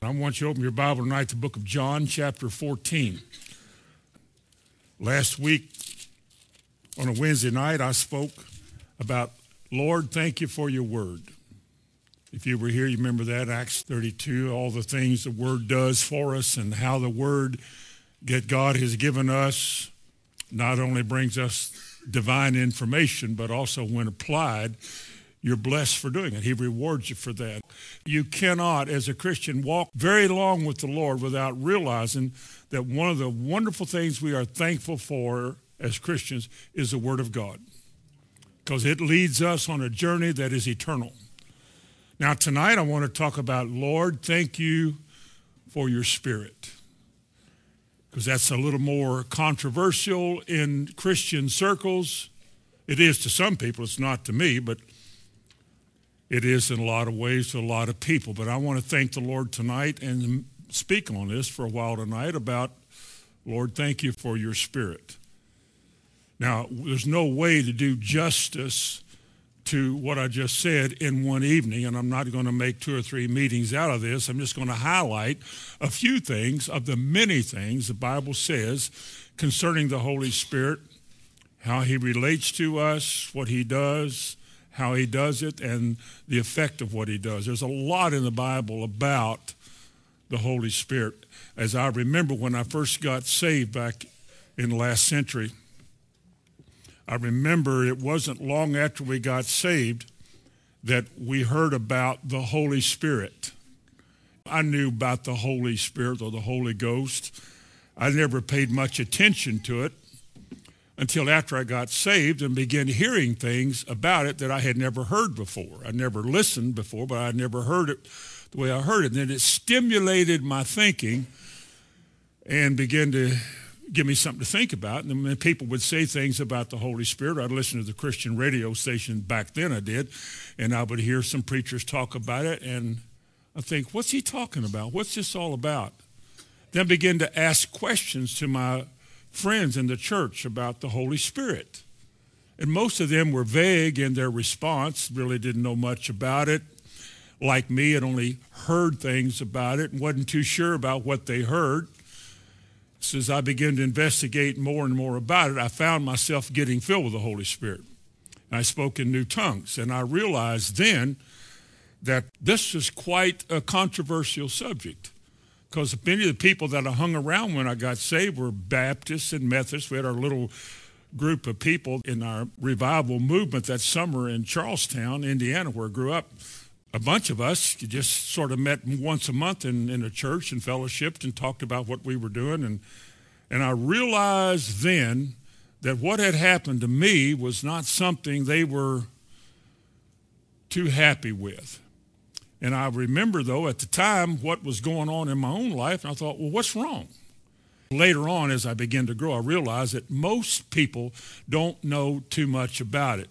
I want you to open your Bible tonight to the book of John, chapter 14. Last week, on a Wednesday night, I spoke about, Lord, thank you for your word. If you were here, you remember that, Acts 32, all the things the word does for us and how the word that God has given us not only brings us divine information, but also when applied, you're blessed for doing it. He rewards you for that. You cannot, as a Christian, walk very long with the Lord without realizing that one of the wonderful things we are thankful for as Christians is the Word of God because it leads us on a journey that is eternal. Now, tonight I want to talk about, Lord, thank you for your Spirit because that's a little more controversial in Christian circles. It is to some people, it's not to me, but it is in a lot of ways to a lot of people. But I want to thank the Lord tonight and speak on this for a while tonight about, Lord, thank you for your spirit. Now, there's no way to do justice to what I just said in one evening, and I'm not going to make two or three meetings out of this. I'm just going to highlight a few things of the many things the Bible says concerning the Holy Spirit, how he relates to us, what he does, how he does it and the effect of what he does. There's a lot in the Bible about the Holy Spirit. As I remember when I first got saved back in the last century, I remember it wasn't long after we got saved that we heard about the Holy Spirit. I knew about the Holy Spirit or the Holy Ghost. I never paid much attention to it until after I got saved and began hearing things about it that I had never heard before. I never listened before, but I never heard it the way I heard it. And then it stimulated my thinking and began to give me something to think about. And then people would say things about the Holy Spirit. I'd listen to the Christian radio station back then, I did, and I would hear some preachers talk about it. And I think, what's he talking about? What's this all about? Then begin to ask questions to my friends in the church about the Holy Spirit. And most of them were vague in their response, really didn't know much about it. Like me, had only heard things about it and wasn't too sure about what they heard. So as I began to investigate more and more about it, I found myself getting filled with the Holy Spirit. I spoke in new tongues, and I realized then that this is quite a controversial subject because many of the people that I hung around when I got saved were Baptists and Methodists. We had our little group of people in our revival movement that summer in Charlestown, Indiana, where I grew up. A bunch of us just sort of met once a month in, in a church and fellowshipped and talked about what we were doing. And, and I realized then that what had happened to me was not something they were too happy with. And I remember, though, at the time what was going on in my own life, and I thought, well, what's wrong? Later on, as I began to grow, I realized that most people don't know too much about it.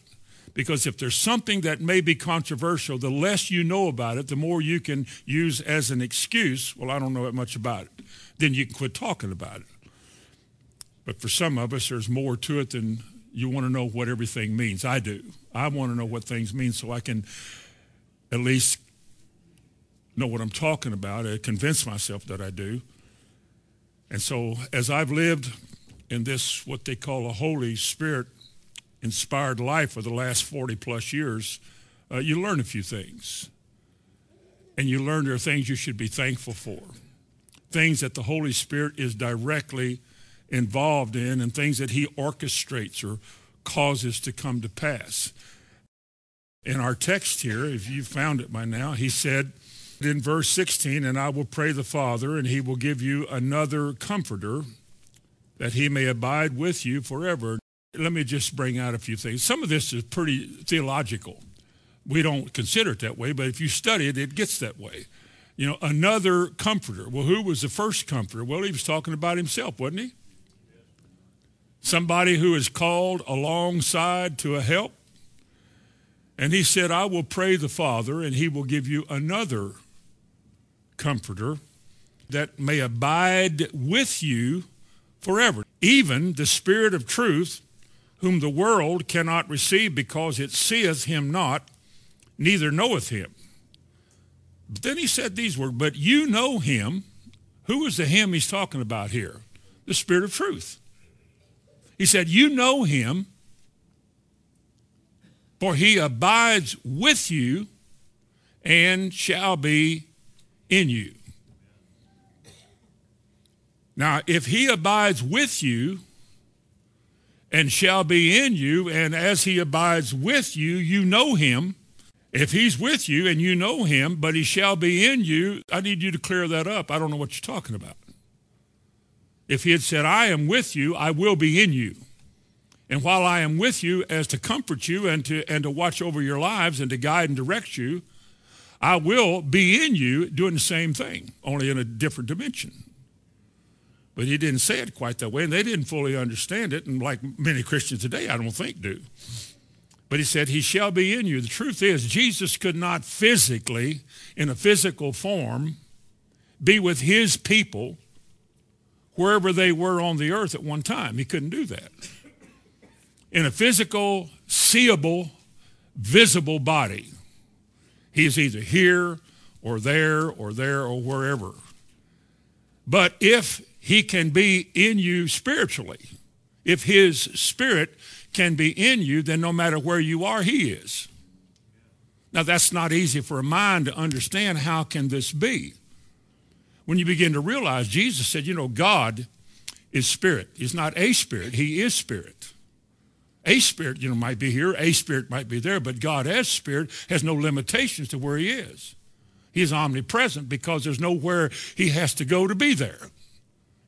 Because if there's something that may be controversial, the less you know about it, the more you can use as an excuse, well, I don't know that much about it. Then you can quit talking about it. But for some of us, there's more to it than you want to know what everything means. I do. I want to know what things mean so I can at least know what I'm talking about. I convince myself that I do. And so as I've lived in this, what they call a Holy Spirit inspired life for the last 40 plus years, uh, you learn a few things. And you learn there are things you should be thankful for. Things that the Holy Spirit is directly involved in and things that he orchestrates or causes to come to pass. In our text here, if you found it by now, he said, in verse 16, and I will pray the Father, and he will give you another comforter that he may abide with you forever. Let me just bring out a few things. Some of this is pretty theological. We don't consider it that way, but if you study it, it gets that way. You know, another comforter. Well, who was the first comforter? Well, he was talking about himself, wasn't he? Somebody who is called alongside to a help. And he said, I will pray the Father, and he will give you another comforter that may abide with you forever. Even the Spirit of truth, whom the world cannot receive because it seeth him not, neither knoweth him. But then he said these words, but you know him. Who is the him he's talking about here? The Spirit of truth. He said, you know him, for he abides with you and shall be in you. Now, if he abides with you and shall be in you, and as he abides with you, you know him. If he's with you and you know him, but he shall be in you, I need you to clear that up. I don't know what you're talking about. If he had said, I am with you, I will be in you. And while I am with you as to comfort you and to, and to watch over your lives and to guide and direct you, I will be in you doing the same thing, only in a different dimension. But he didn't say it quite that way, and they didn't fully understand it, and like many Christians today, I don't think do. But he said, he shall be in you. The truth is, Jesus could not physically, in a physical form, be with his people wherever they were on the earth at one time. He couldn't do that. In a physical, seeable, visible body, he is either here or there or there or wherever. But if he can be in you spiritually. If his spirit can be in you, then no matter where you are, he is. Now that's not easy for a mind to understand. How can this be? When you begin to realize, Jesus said, you know, God is spirit. He's not a spirit. He is spirit. A spirit, you know, might be here. A spirit might be there. But God as spirit has no limitations to where he is. He is omnipresent because there's nowhere he has to go to be there.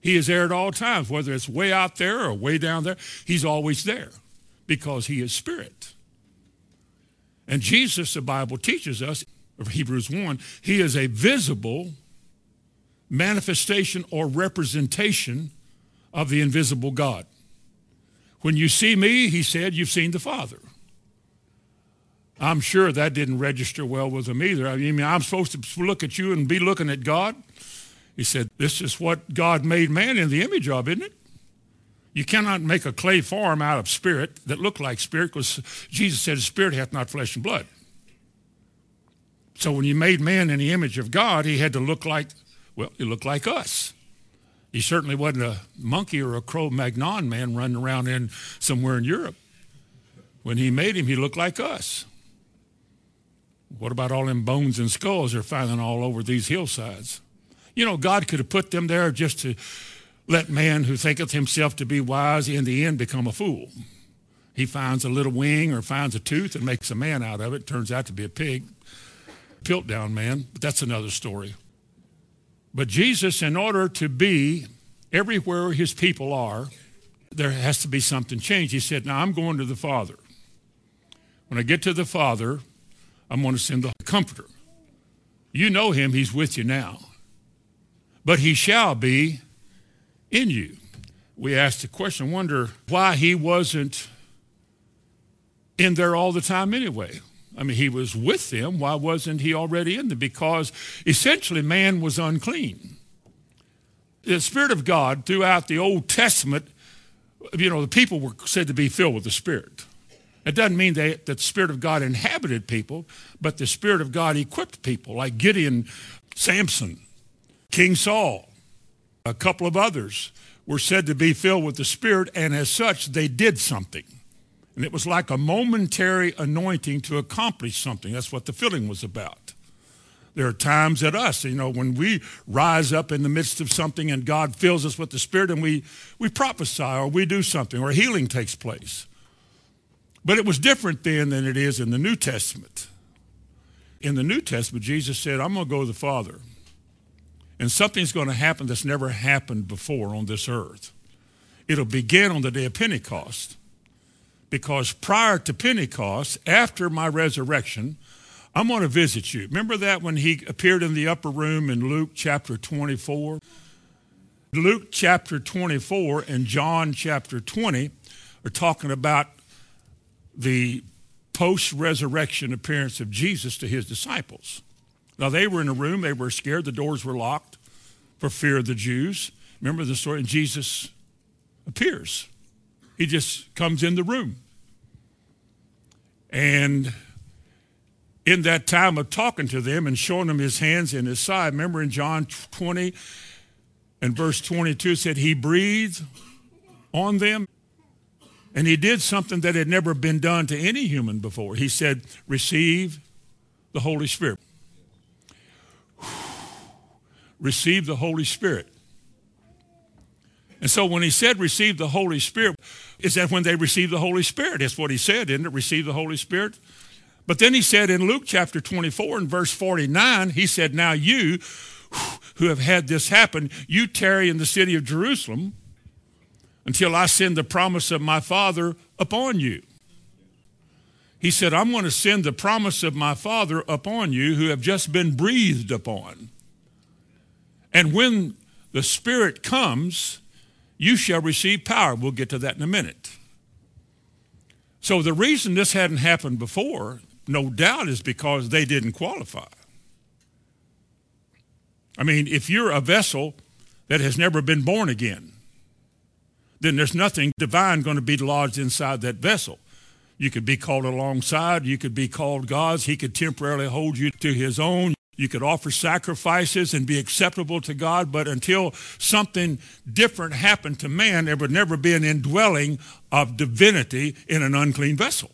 He is there at all times, whether it's way out there or way down there. He's always there because he is spirit. And Jesus, the Bible teaches us, Hebrews 1, he is a visible manifestation or representation of the invisible God. When you see me, he said, you've seen the Father. I'm sure that didn't register well with him either. I mean, I'm supposed to look at you and be looking at God. He said, this is what God made man in the image of, isn't it? You cannot make a clay form out of spirit that look like spirit because Jesus said, spirit hath not flesh and blood. So when you made man in the image of God, he had to look like, well, he looked like us. He certainly wasn't a monkey or a Cro-Magnon man running around in somewhere in Europe. When he made him, he looked like us. What about all them bones and skulls they're finding all over these hillsides? You know, God could have put them there just to let man who thinketh himself to be wise in the end become a fool. He finds a little wing or finds a tooth and makes a man out of it. Turns out to be a pig. Piltdown man, but that's another story. But Jesus, in order to be everywhere his people are, there has to be something changed. He said, now I'm going to the Father. When I get to the Father, I'm going to send the Comforter. You know him. He's with you now but he shall be in you. We asked the question, wonder why he wasn't in there all the time anyway. I mean, he was with them. Why wasn't he already in them? Because essentially man was unclean. The Spirit of God throughout the Old Testament, you know, the people were said to be filled with the Spirit. It doesn't mean that the Spirit of God inhabited people, but the Spirit of God equipped people, like Gideon, Samson, King Saul, a couple of others were said to be filled with the Spirit, and as such, they did something. And it was like a momentary anointing to accomplish something. That's what the filling was about. There are times at us, you know, when we rise up in the midst of something and God fills us with the Spirit and we, we prophesy or we do something or healing takes place. But it was different then than it is in the New Testament. In the New Testament, Jesus said, I'm going to go to the Father. And something's going to happen that's never happened before on this earth. It'll begin on the day of Pentecost. Because prior to Pentecost, after my resurrection, I'm going to visit you. Remember that when he appeared in the upper room in Luke chapter 24? Luke chapter 24 and John chapter 20 are talking about the post-resurrection appearance of Jesus to his disciples. Now, they were in a room. They were scared. The doors were locked for fear of the Jews. Remember the story? And Jesus appears. He just comes in the room. And in that time of talking to them and showing them his hands and his side. Remember in John 20 and verse 22 said he breathed on them and he did something that had never been done to any human before. He said, receive the Holy Spirit. receive the Holy Spirit. And so when he said receive the Holy Spirit, is that when they receive the Holy Spirit? That's what he said, isn't it? Receive the Holy Spirit. But then he said in Luke chapter 24 and verse 49, he said, Now you who have had this happen, you tarry in the city of Jerusalem until I send the promise of my Father upon you. He said, I'm going to send the promise of my Father upon you who have just been breathed upon. And when the Spirit comes, you shall receive power. We'll get to that in a minute. So the reason this hadn't happened before, no doubt, is because they didn't qualify. I mean, if you're a vessel that has never been born again, then there's nothing divine going to be lodged inside that vessel. You could be called alongside. You could be called God's. He could temporarily hold you to his own. You could offer sacrifices and be acceptable to God, but until something different happened to man, there would never be an indwelling of divinity in an unclean vessel.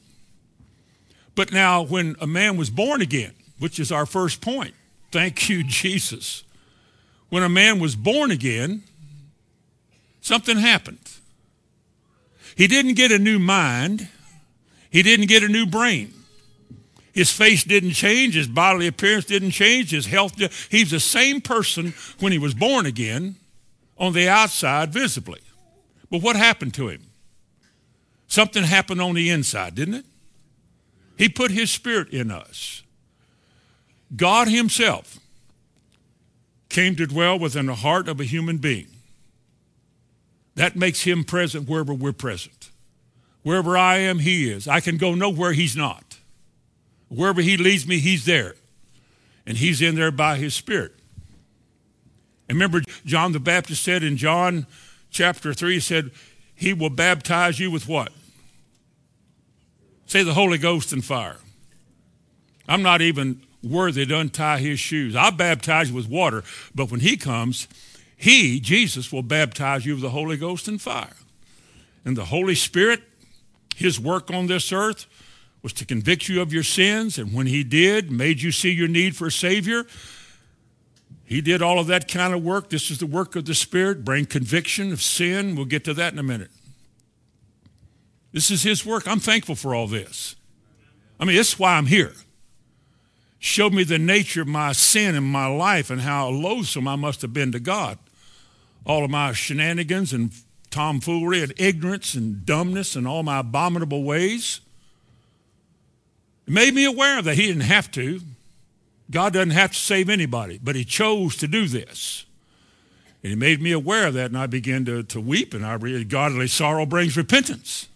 But now, when a man was born again, which is our first point, thank you, Jesus. When a man was born again, something happened. He didn't get a new mind, he didn't get a new brain. His face didn't change. His bodily appearance didn't change. His health, he's the same person when he was born again on the outside visibly. But what happened to him? Something happened on the inside, didn't it? He put his spirit in us. God himself came to dwell within the heart of a human being. That makes him present wherever we're present. Wherever I am, he is. I can go nowhere he's not. Wherever he leads me, he's there. And he's in there by his spirit. And remember, John the Baptist said in John chapter 3, he said, He will baptize you with what? Say the Holy Ghost and fire. I'm not even worthy to untie his shoes. I baptize you with water, but when he comes, he, Jesus, will baptize you with the Holy Ghost and fire. And the Holy Spirit, his work on this earth, was to convict you of your sins, and when he did, made you see your need for a Savior. He did all of that kind of work. This is the work of the Spirit, bring conviction of sin. We'll get to that in a minute. This is his work. I'm thankful for all this. I mean, this is why I'm here. Showed me the nature of my sin in my life and how loathsome I must have been to God. All of my shenanigans and tomfoolery and ignorance and dumbness and all my abominable ways. It made me aware that he didn't have to. God doesn't have to save anybody, but he chose to do this. And he made me aware of that, and I began to, to weep, and I realized godly sorrow brings repentance.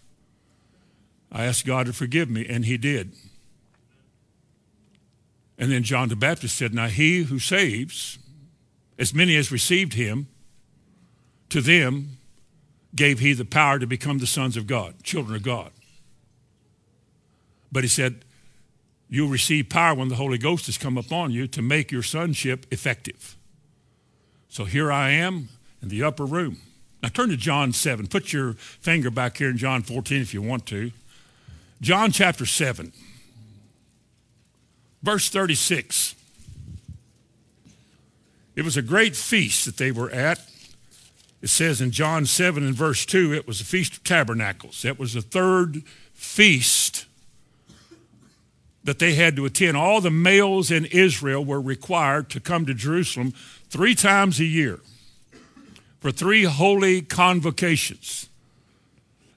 I asked God to forgive me, and he did. And then John the Baptist said, Now he who saves, as many as received him, to them gave he the power to become the sons of God, children of God. But he said, You'll receive power when the Holy Ghost has come upon you to make your sonship effective. So here I am in the upper room. Now turn to John 7. Put your finger back here in John 14 if you want to. John chapter 7, verse 36. It was a great feast that they were at. It says in John 7 and verse 2, it was a feast of tabernacles. That was the third feast that they had to attend. All the males in Israel were required to come to Jerusalem three times a year for three holy convocations.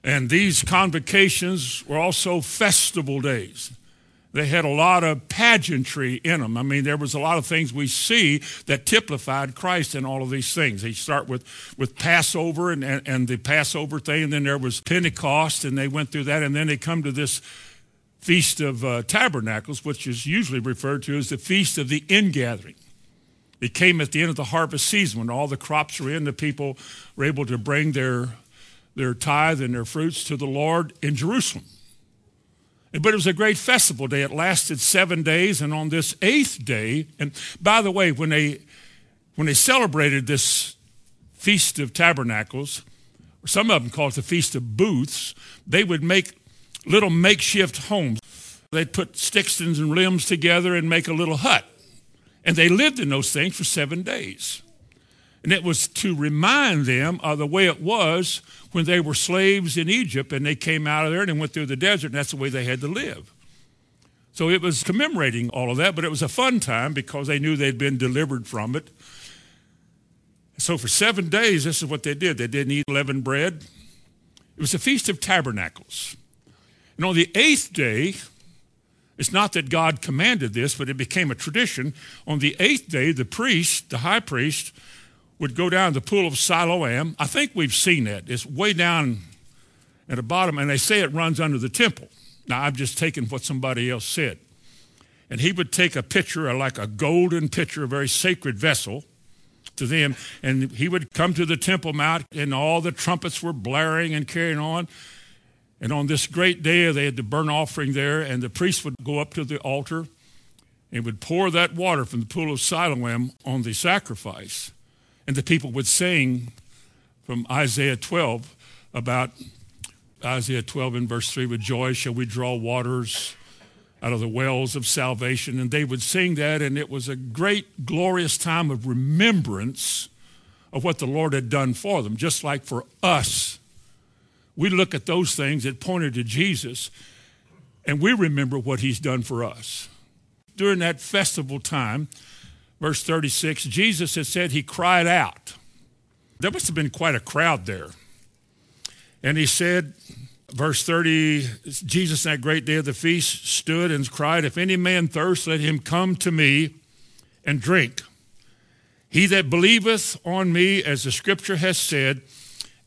And these convocations were also festival days. They had a lot of pageantry in them. I mean, there was a lot of things we see that typified Christ in all of these things. They start with, with Passover and, and, and the Passover thing, and then there was Pentecost, and they went through that, and then they come to this Feast of uh, Tabernacles, which is usually referred to as the Feast of the Ingathering. It came at the end of the harvest season when all the crops were in. The people were able to bring their, their tithe and their fruits to the Lord in Jerusalem. But it was a great festival day. It lasted seven days, and on this eighth day, and by the way, when they when they celebrated this Feast of Tabernacles, some of them call it the Feast of Booths, they would make little makeshift homes. They'd put sticks and limbs together and make a little hut. And they lived in those things for seven days. And it was to remind them of the way it was when they were slaves in Egypt and they came out of there and went through the desert, and that's the way they had to live. So it was commemorating all of that, but it was a fun time because they knew they'd been delivered from it. So for seven days, this is what they did. They didn't eat leavened bread. It was a Feast of Tabernacles. And on the eighth day, it's not that God commanded this, but it became a tradition. On the eighth day, the priest, the high priest, would go down to the pool of Siloam. I think we've seen that. It's way down at the bottom, and they say it runs under the temple. Now, I've just taken what somebody else said. And he would take a pitcher, like a golden pitcher, a very sacred vessel to them, and he would come to the Temple Mount, and all the trumpets were blaring and carrying on. And on this great day, they had the burnt offering there, and the priest would go up to the altar and would pour that water from the pool of Siloam on the sacrifice. And the people would sing from Isaiah 12 about Isaiah 12 in verse 3 with joy shall we draw waters out of the wells of salvation. And they would sing that, and it was a great, glorious time of remembrance of what the Lord had done for them, just like for us. We look at those things that pointed to Jesus, and we remember what he's done for us. During that festival time, verse 36, Jesus had said he cried out. There must have been quite a crowd there. And he said, verse 30, Jesus, that great day of the feast, stood and cried, If any man thirst, let him come to me and drink. He that believeth on me, as the scripture has said,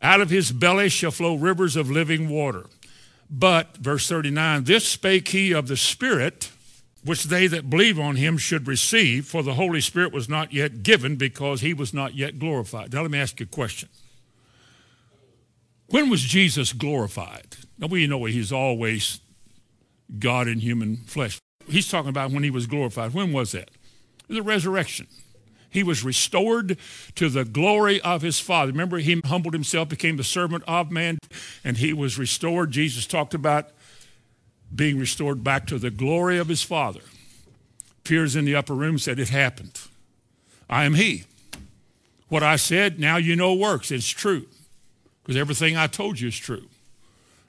out of his belly shall flow rivers of living water. But, verse 39, this spake he of the Spirit which they that believe on him should receive, for the Holy Spirit was not yet given because he was not yet glorified. Now, let me ask you a question. When was Jesus glorified? Now, we know he's always God in human flesh. He's talking about when he was glorified. When was that? The resurrection. He was restored to the glory of his Father. Remember, he humbled himself, became the servant of man, and he was restored. Jesus talked about being restored back to the glory of his Father. Appears in the upper room, said, It happened. I am he. What I said, now you know works. It's true. Because everything I told you is true.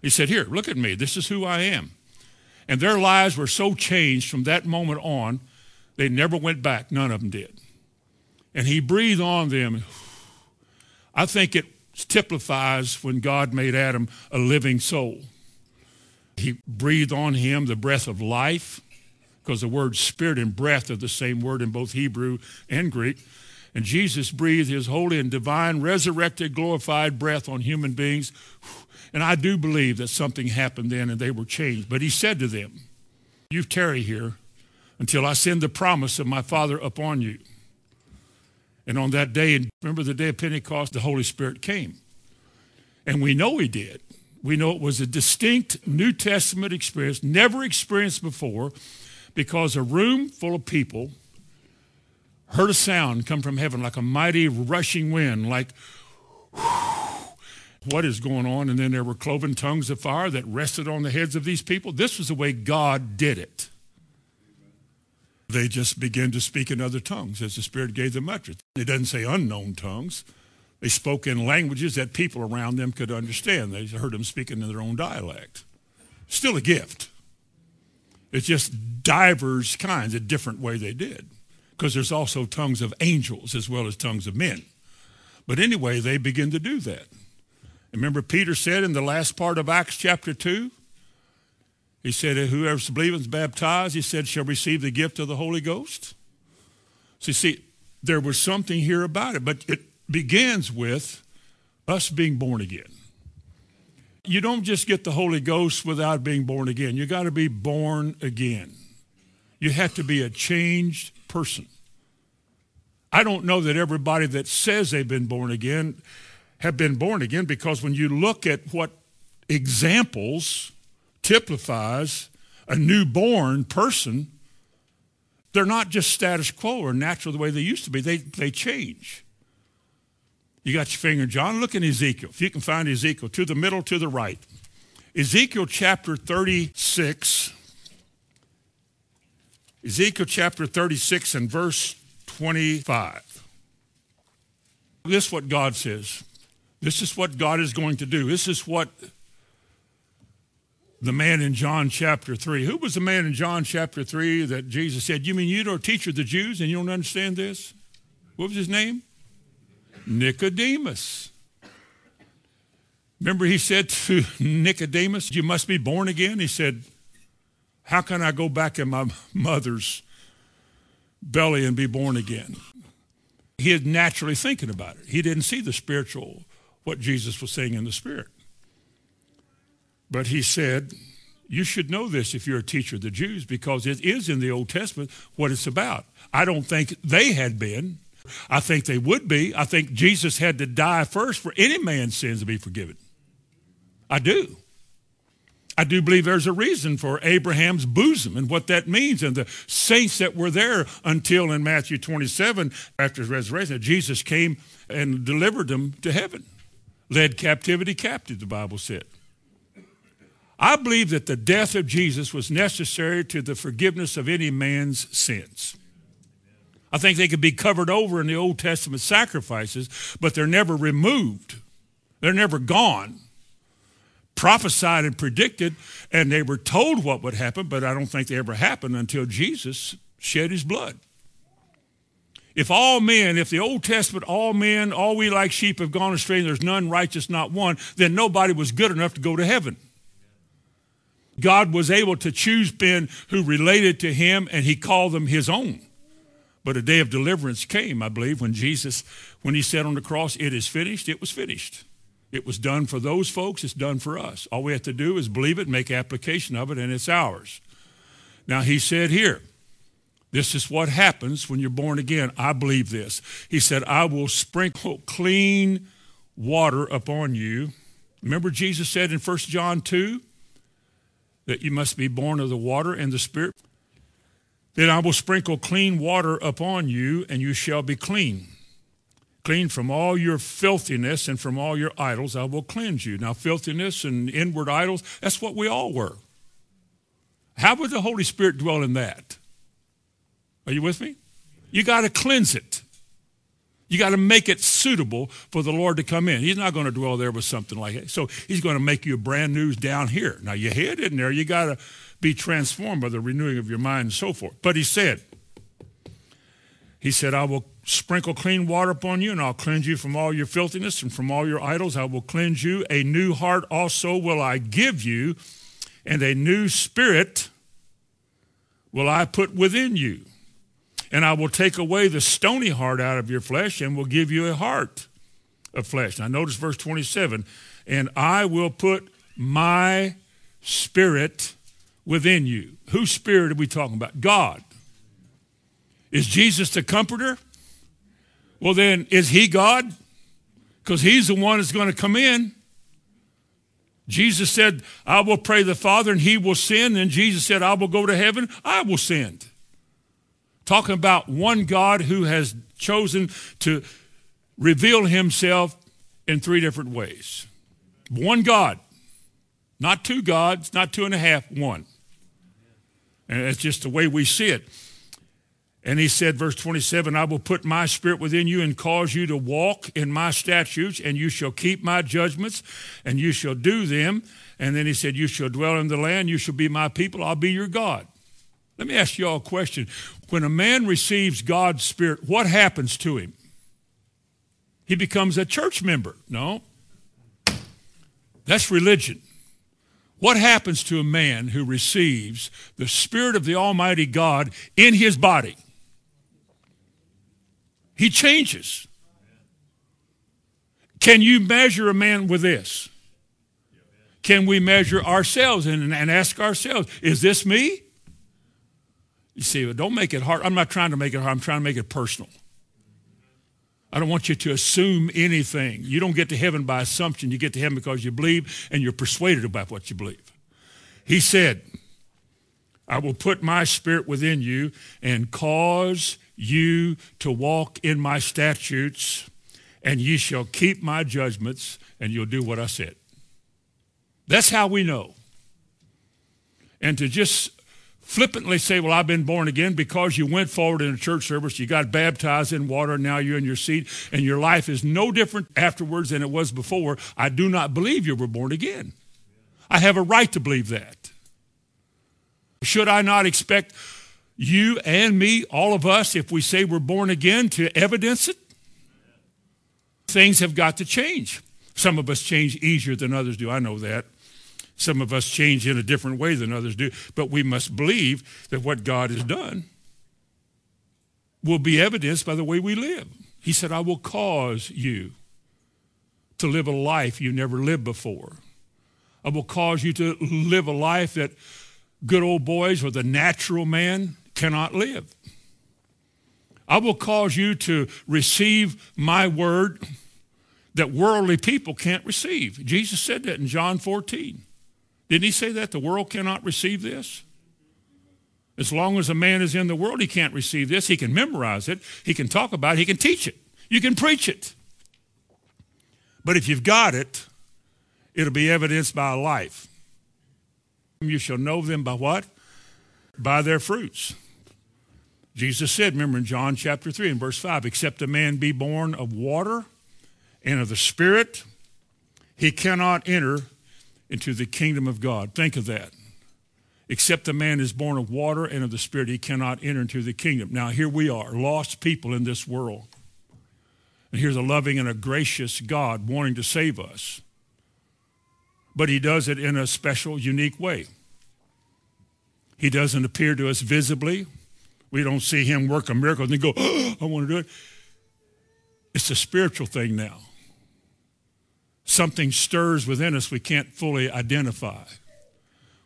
He said, Here, look at me. This is who I am. And their lives were so changed from that moment on, they never went back. None of them did. And he breathed on them. I think it typifies when God made Adam a living soul. He breathed on him the breath of life, because the word spirit and breath are the same word in both Hebrew and Greek. And Jesus breathed his holy and divine, resurrected, glorified breath on human beings. And I do believe that something happened then and they were changed. But he said to them, You tarry here until I send the promise of my Father upon you. And on that day, and remember the day of Pentecost, the Holy Spirit came. And we know he did we know it was a distinct New Testament experience, never experienced before, because a room full of people heard a sound come from heaven like a mighty rushing wind, like, what is going on? And then there were cloven tongues of fire that rested on the heads of these people. This was the way God did it. They just began to speak in other tongues as the Spirit gave them utterance. It doesn't say unknown tongues. They spoke in languages that people around them could understand. They heard them speaking in their own dialect. Still a gift. It's just divers kinds, a different way they did. Because there's also tongues of angels as well as tongues of men. But anyway, they begin to do that. Remember, Peter said in the last part of Acts chapter 2, he said, Whoever believes and baptized, he said, shall receive the gift of the Holy Ghost. So see, there was something here about it, but it begins with us being born again. You don't just get the Holy Ghost without being born again. You got to be born again. You have to be a changed person. I don't know that everybody that says they've been born again have been born again because when you look at what examples typifies a newborn person, they're not just status quo or natural the way they used to be. They, they change. You got your finger, John. Look in Ezekiel. If you can find Ezekiel, to the middle, to the right. Ezekiel chapter 36. Ezekiel chapter 36 and verse 25. This is what God says. This is what God is going to do. This is what the man in John chapter 3. Who was the man in John chapter 3 that Jesus said, You mean you don't teacher of the Jews and you don't understand this? What was his name? Nicodemus. Remember, he said to Nicodemus, You must be born again? He said, How can I go back in my mother's belly and be born again? He is naturally thinking about it. He didn't see the spiritual, what Jesus was saying in the spirit. But he said, You should know this if you're a teacher of the Jews, because it is in the Old Testament what it's about. I don't think they had been. I think they would be. I think Jesus had to die first for any man's sins to be forgiven. I do. I do believe there's a reason for Abraham's bosom and what that means and the saints that were there until in Matthew 27, after his resurrection, Jesus came and delivered them to heaven, led captivity captive, the Bible said. I believe that the death of Jesus was necessary to the forgiveness of any man's sins. I think they could be covered over in the Old Testament sacrifices, but they're never removed. They're never gone prophesied and predicted, and they were told what would happen, but I don't think they ever happened until Jesus shed his blood. If all men, if the Old Testament, all men, all we like sheep have gone astray, and there's none righteous, not one, then nobody was good enough to go to heaven. God was able to choose men who related to him, and he called them his own. But a day of deliverance came, I believe, when Jesus, when he said on the cross, It is finished, it was finished. It was done for those folks, it's done for us. All we have to do is believe it, make application of it, and it's ours. Now, he said here, this is what happens when you're born again. I believe this. He said, I will sprinkle clean water upon you. Remember, Jesus said in 1 John 2 that you must be born of the water and the Spirit? Then I will sprinkle clean water upon you, and you shall be clean. Clean from all your filthiness and from all your idols, I will cleanse you. Now, filthiness and inward idols, that's what we all were. How would the Holy Spirit dwell in that? Are you with me? You got to cleanse it. You got to make it suitable for the Lord to come in. He's not going to dwell there with something like that. So he's going to make you a brand new down here. Now you head in there. You got to be transformed by the renewing of your mind and so forth. But he said, he said, I will sprinkle clean water upon you, and I'll cleanse you from all your filthiness and from all your idols. I will cleanse you. A new heart also will I give you, and a new spirit will I put within you. And I will take away the stony heart out of your flesh and will give you a heart of flesh. Now, notice verse 27 and I will put my spirit within you. Whose spirit are we talking about? God. Is Jesus the comforter? Well, then, is he God? Because he's the one that's going to come in. Jesus said, I will pray the Father and he will send. And Jesus said, I will go to heaven, I will send. Talking about one God who has chosen to reveal himself in three different ways. One God, not two gods, not two and a half, one. And it's just the way we see it. And he said, verse 27, I will put my spirit within you and cause you to walk in my statutes, and you shall keep my judgments, and you shall do them. And then he said, You shall dwell in the land, you shall be my people, I'll be your God. Let me ask you all a question. When a man receives God's spirit, what happens to him? He becomes a church member. No. That's religion. What happens to a man who receives the Spirit of the Almighty God in his body? He changes. Can you measure a man with this? Can we measure ourselves and, and ask ourselves, is this me? You see, don't make it hard. I'm not trying to make it hard. I'm trying to make it personal. I don't want you to assume anything. You don't get to heaven by assumption. You get to heaven because you believe and you're persuaded about what you believe. He said, I will put my spirit within you and cause you to walk in my statutes, and ye shall keep my judgments, and you'll do what I said. That's how we know. And to just flippantly say, well, I've been born again because you went forward in a church service, you got baptized in water, now you're in your seat, and your life is no different afterwards than it was before. I do not believe you were born again. I have a right to believe that. Should I not expect you and me, all of us, if we say we're born again, to evidence it? Things have got to change. Some of us change easier than others do. I know that. Some of us change in a different way than others do. But we must believe that what God has done will be evidenced by the way we live. He said, I will cause you to live a life you never lived before. I will cause you to live a life that good old boys or the natural man cannot live. I will cause you to receive my word that worldly people can't receive. Jesus said that in John 14. Didn't he say that? The world cannot receive this? As long as a man is in the world, he can't receive this. He can memorize it. He can talk about it. He can teach it. You can preach it. But if you've got it, it'll be evidenced by life. You shall know them by what? By their fruits. Jesus said, remember in John chapter 3 and verse 5, except a man be born of water and of the Spirit, he cannot enter into the kingdom of God. Think of that. Except a man is born of water and of the Spirit, he cannot enter into the kingdom. Now, here we are, lost people in this world. And here's a loving and a gracious God wanting to save us but he does it in a special, unique way. He doesn't appear to us visibly. We don't see him work a miracle and then go, oh, I want to do it. It's a spiritual thing now. Something stirs within us we can't fully identify.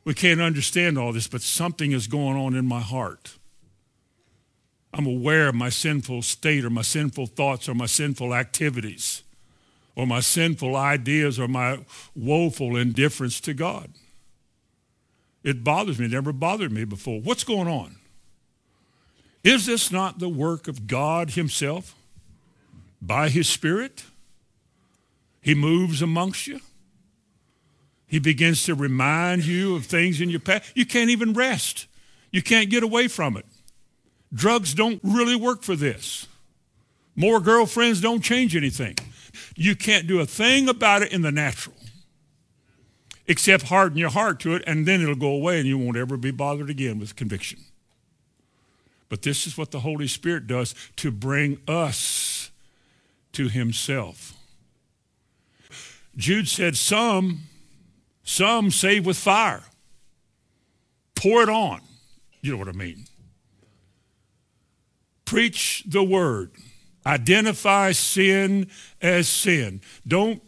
We can't understand all this, but something is going on in my heart. I'm aware of my sinful state or my sinful thoughts or my sinful activities or my sinful ideas or my woeful indifference to God. It bothers me. It never bothered me before. What's going on? Is this not the work of God himself by his Spirit? He moves amongst you. He begins to remind you of things in your past. You can't even rest. You can't get away from it. Drugs don't really work for this. More girlfriends don't change anything. You can't do a thing about it in the natural except harden your heart to it, and then it'll go away and you won't ever be bothered again with conviction. But this is what the Holy Spirit does to bring us to himself. Jude said, some, some save with fire. Pour it on. You know what I mean. Preach the word. Identify sin as sin. Don't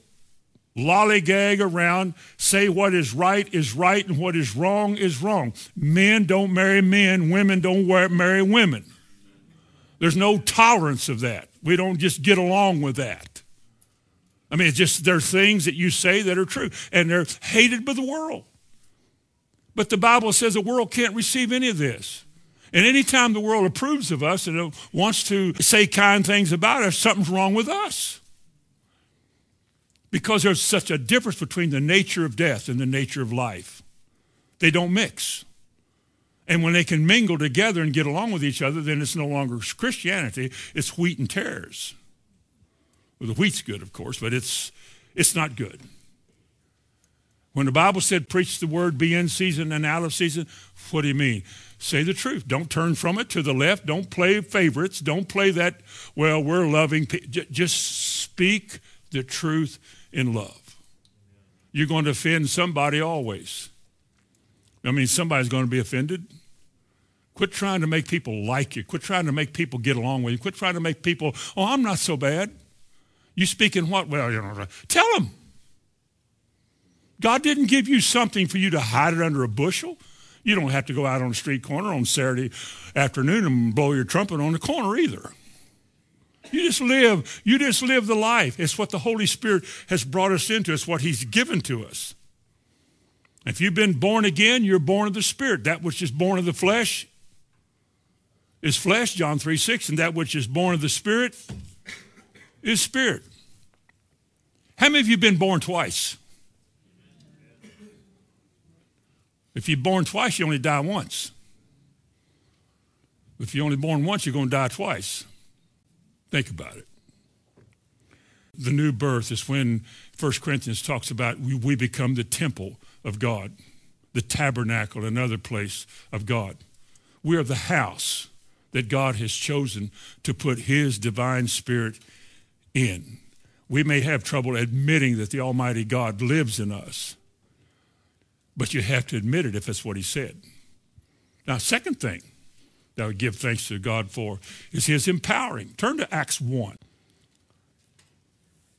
lollygag around, say what is right is right and what is wrong is wrong. Men don't marry men, women don't marry women. There's no tolerance of that. We don't just get along with that. I mean, it's just there are things that you say that are true, and they're hated by the world. But the Bible says the world can't receive any of this. And anytime the world approves of us and wants to say kind things about us, something's wrong with us. Because there's such a difference between the nature of death and the nature of life. They don't mix. And when they can mingle together and get along with each other, then it's no longer Christianity, it's wheat and tares. Well, the wheat's good, of course, but it's, it's not good. When the Bible said, preach the word, be in season and out of season, what do you mean? Say the truth. Don't turn from it to the left. Don't play favorites. Don't play that, well, we're loving. Just speak the truth in love. You're going to offend somebody always. I mean, somebody's going to be offended. Quit trying to make people like you. Quit trying to make people get along with you. Quit trying to make people, oh, I'm not so bad. You speak in what? Well, you know, tell them. God didn't give you something for you to hide it under a bushel. You don't have to go out on a street corner on Saturday afternoon and blow your trumpet on the corner either. You just live. You just live the life. It's what the Holy Spirit has brought us into. It's what He's given to us. If you've been born again, you're born of the Spirit. That which is born of the flesh is flesh, John 3 6, and that which is born of the Spirit is spirit. How many of you been born twice? If you're born twice, you only die once. If you're only born once, you're going to die twice. Think about it. The new birth is when 1 Corinthians talks about we, we become the temple of God, the tabernacle, another place of God. We are the house that God has chosen to put his divine spirit in. We may have trouble admitting that the Almighty God lives in us, but you have to admit it if it's what he said. Now, second thing that I would give thanks to God for is his empowering. Turn to Acts 1.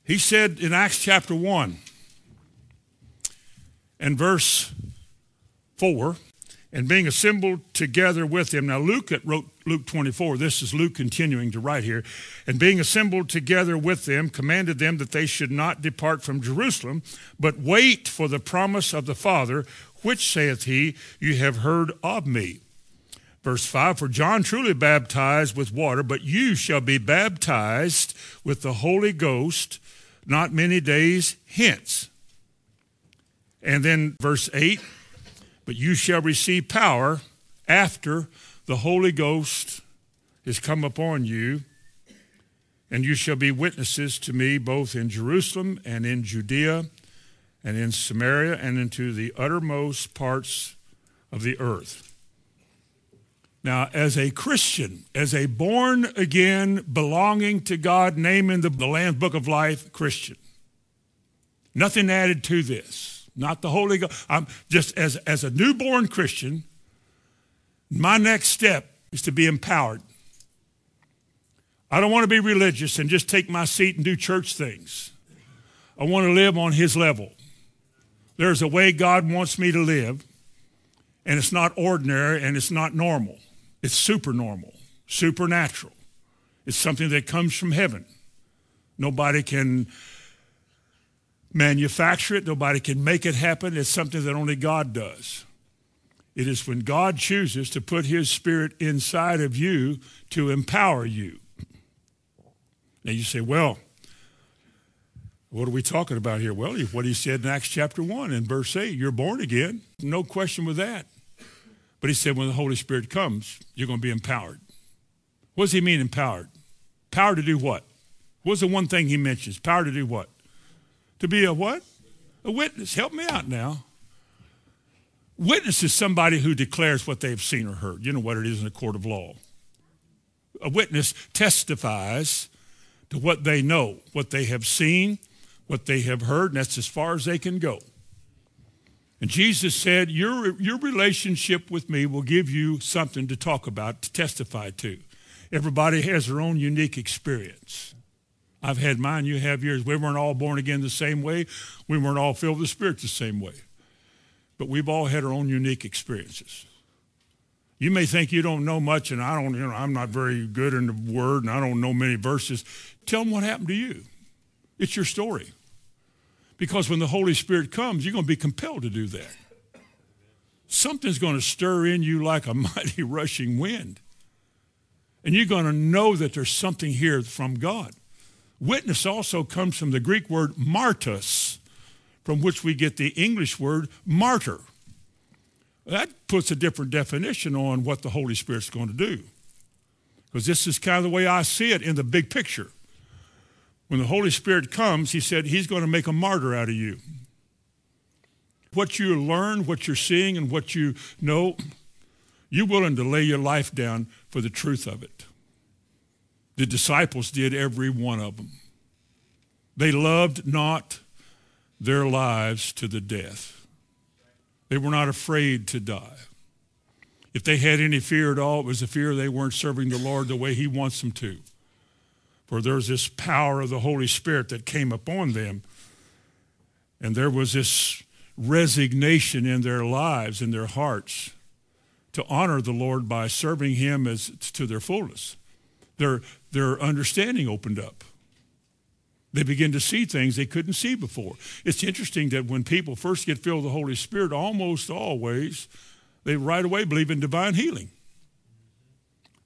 He said in Acts chapter 1 and verse 4, and being assembled together with him. Now, Luke wrote Luke 24. This is Luke continuing to write here. And being assembled together with them, commanded them that they should not depart from Jerusalem, but wait for the promise of the Father, which saith he, You have heard of me. Verse 5 For John truly baptized with water, but you shall be baptized with the Holy Ghost not many days hence. And then verse 8 but you shall receive power after the Holy Ghost is come upon you, and you shall be witnesses to me both in Jerusalem and in Judea and in Samaria and into the uttermost parts of the earth. Now, as a Christian, as a born again, belonging to God, name in the, Lamb's Book of Life Christian, nothing added to this not the Holy Ghost. I'm just as, as a newborn Christian, my next step is to be empowered. I don't want to be religious and just take my seat and do church things. I want to live on his level. There's a way God wants me to live, and it's not ordinary and it's not normal. It's super normal, supernatural. It's something that comes from heaven. Nobody can manufacture it. Nobody can make it happen. It's something that only God does. It is when God chooses to put his spirit inside of you to empower you. Now you say, well, what are we talking about here? Well, what he said in Acts chapter 1 and verse 8, you're born again. No question with that. But he said when the Holy Spirit comes, you're going to be empowered. What does he mean empowered? Power to do what? What's the one thing he mentions? Power to do what? To be a what? A witness. Help me out now. Witness is somebody who declares what they've seen or heard. You know what it is in a court of law. A witness testifies to what they know, what they have seen, what they have heard, and that's as far as they can go. And Jesus said, your, your relationship with me will give you something to talk about, to testify to. Everybody has their own unique experience. I've had mine, you have yours. We weren't all born again the same way. We weren't all filled with the Spirit the same way. But we've all had our own unique experiences. You may think you don't know much, and I don't, you know, I'm not very good in the Word, and I don't know many verses. Tell them what happened to you. It's your story. Because when the Holy Spirit comes, you're going to be compelled to do that. Something's going to stir in you like a mighty rushing wind. And you're going to know that there's something here from God. Witness also comes from the Greek word martus, from which we get the English word martyr. That puts a different definition on what the Holy Spirit's going to do. Because this is kind of the way I see it in the big picture. When the Holy Spirit comes, he said he's going to make a martyr out of you. What you learn, what you're seeing, and what you know, you're willing to lay your life down for the truth of it. The disciples did every one of them. They loved not their lives to the death. They were not afraid to die. If they had any fear at all, it was the fear they weren't serving the Lord the way he wants them to. For there was this power of the Holy Spirit that came upon them. And there was this resignation in their lives, in their hearts, to honor the Lord by serving him as to their fullness. Their, their understanding opened up. They begin to see things they couldn't see before. It's interesting that when people first get filled with the Holy Spirit, almost always, they right away believe in divine healing.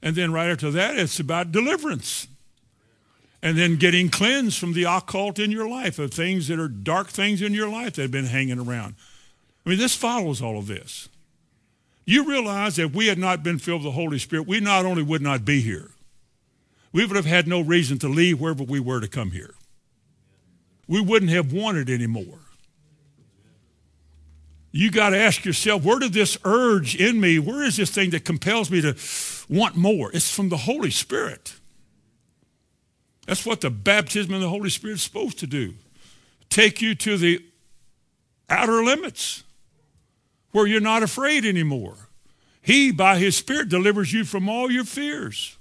And then right after that, it's about deliverance. And then getting cleansed from the occult in your life, of things that are dark things in your life that have been hanging around. I mean, this follows all of this. You realize that if we had not been filled with the Holy Spirit, we not only would not be here, we would have had no reason to leave wherever we were to come here. We wouldn't have wanted anymore. You got to ask yourself, where did this urge in me, where is this thing that compels me to want more? It's from the Holy Spirit. That's what the baptism in the Holy Spirit is supposed to do. Take you to the outer limits where you're not afraid anymore. He, by his Spirit, delivers you from all your fears.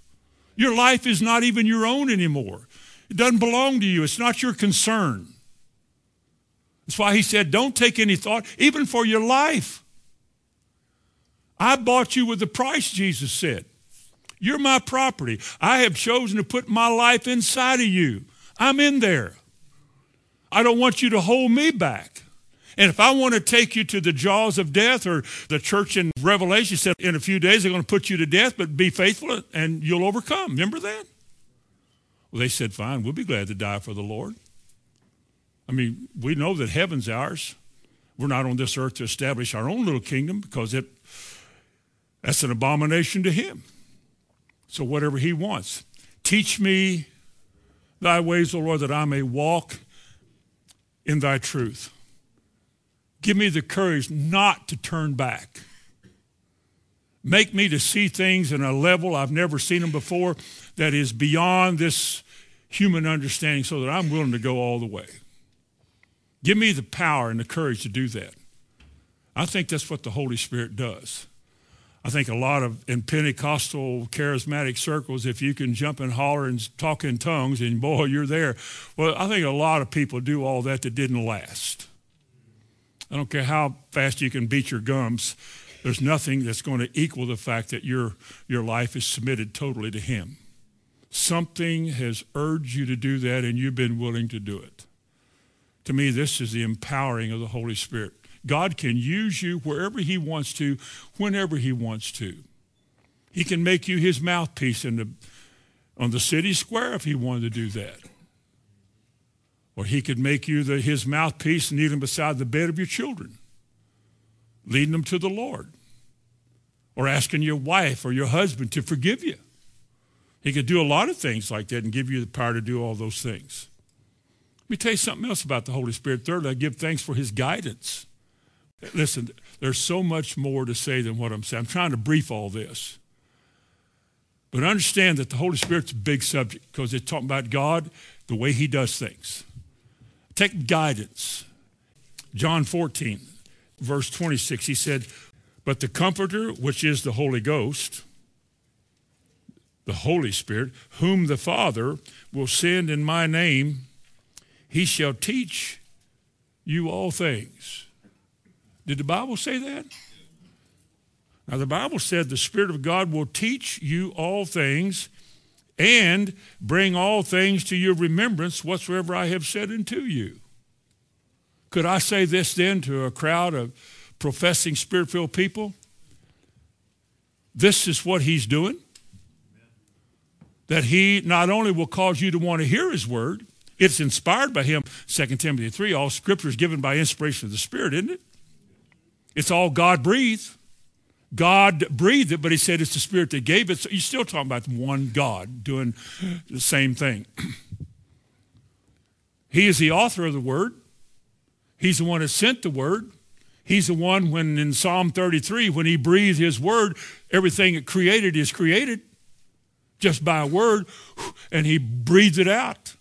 Your life is not even your own anymore. It doesn't belong to you. It's not your concern. That's why he said, don't take any thought, even for your life. I bought you with the price, Jesus said. You're my property. I have chosen to put my life inside of you. I'm in there. I don't want you to hold me back. And if I want to take you to the jaws of death, or the church in Revelation said, in a few days they're going to put you to death, but be faithful and you'll overcome. Remember that? Well, they said, fine, we'll be glad to die for the Lord. I mean, we know that heaven's ours. We're not on this earth to establish our own little kingdom because it, that's an abomination to him. So whatever he wants. Teach me thy ways, O Lord, that I may walk in thy truth. Give me the courage not to turn back. Make me to see things in a level I've never seen them before that is beyond this human understanding so that I'm willing to go all the way. Give me the power and the courage to do that. I think that's what the Holy Spirit does. I think a lot of in Pentecostal charismatic circles, if you can jump and holler and talk in tongues, and boy, you're there. Well, I think a lot of people do all that that didn't last. I don't care how fast you can beat your gums. There's nothing that's going to equal the fact that your, your life is submitted totally to Him. Something has urged you to do that, and you've been willing to do it. To me, this is the empowering of the Holy Spirit. God can use you wherever He wants to, whenever He wants to. He can make you His mouthpiece in the, on the city square if He wanted to do that. Or he could make you the, his mouthpiece and kneeling beside the bed of your children, leading them to the Lord. Or asking your wife or your husband to forgive you. He could do a lot of things like that and give you the power to do all those things. Let me tell you something else about the Holy Spirit. Thirdly, I give thanks for his guidance. Listen, there's so much more to say than what I'm saying. I'm trying to brief all this. But understand that the Holy Spirit's a big subject because it's talking about God, the way he does things. Take guidance. John 14, verse 26, he said, But the Comforter, which is the Holy Ghost, the Holy Spirit, whom the Father will send in my name, he shall teach you all things. Did the Bible say that? Now, the Bible said the Spirit of God will teach you all things and bring all things to your remembrance whatsoever I have said unto you. Could I say this then to a crowd of professing spirit filled people? This is what he's doing. That he not only will cause you to want to hear his word, it's inspired by him. 2 Timothy 3, all scripture is given by inspiration of the Spirit, isn't it? It's all God breathed. God breathed it, but he said it's the Spirit that gave it. So you're still talking about one God doing the same thing. he is the author of the word. He's the one that sent the word. He's the one when in Psalm 33, when he breathed his word, everything it created is created just by a word, and he breathed it out.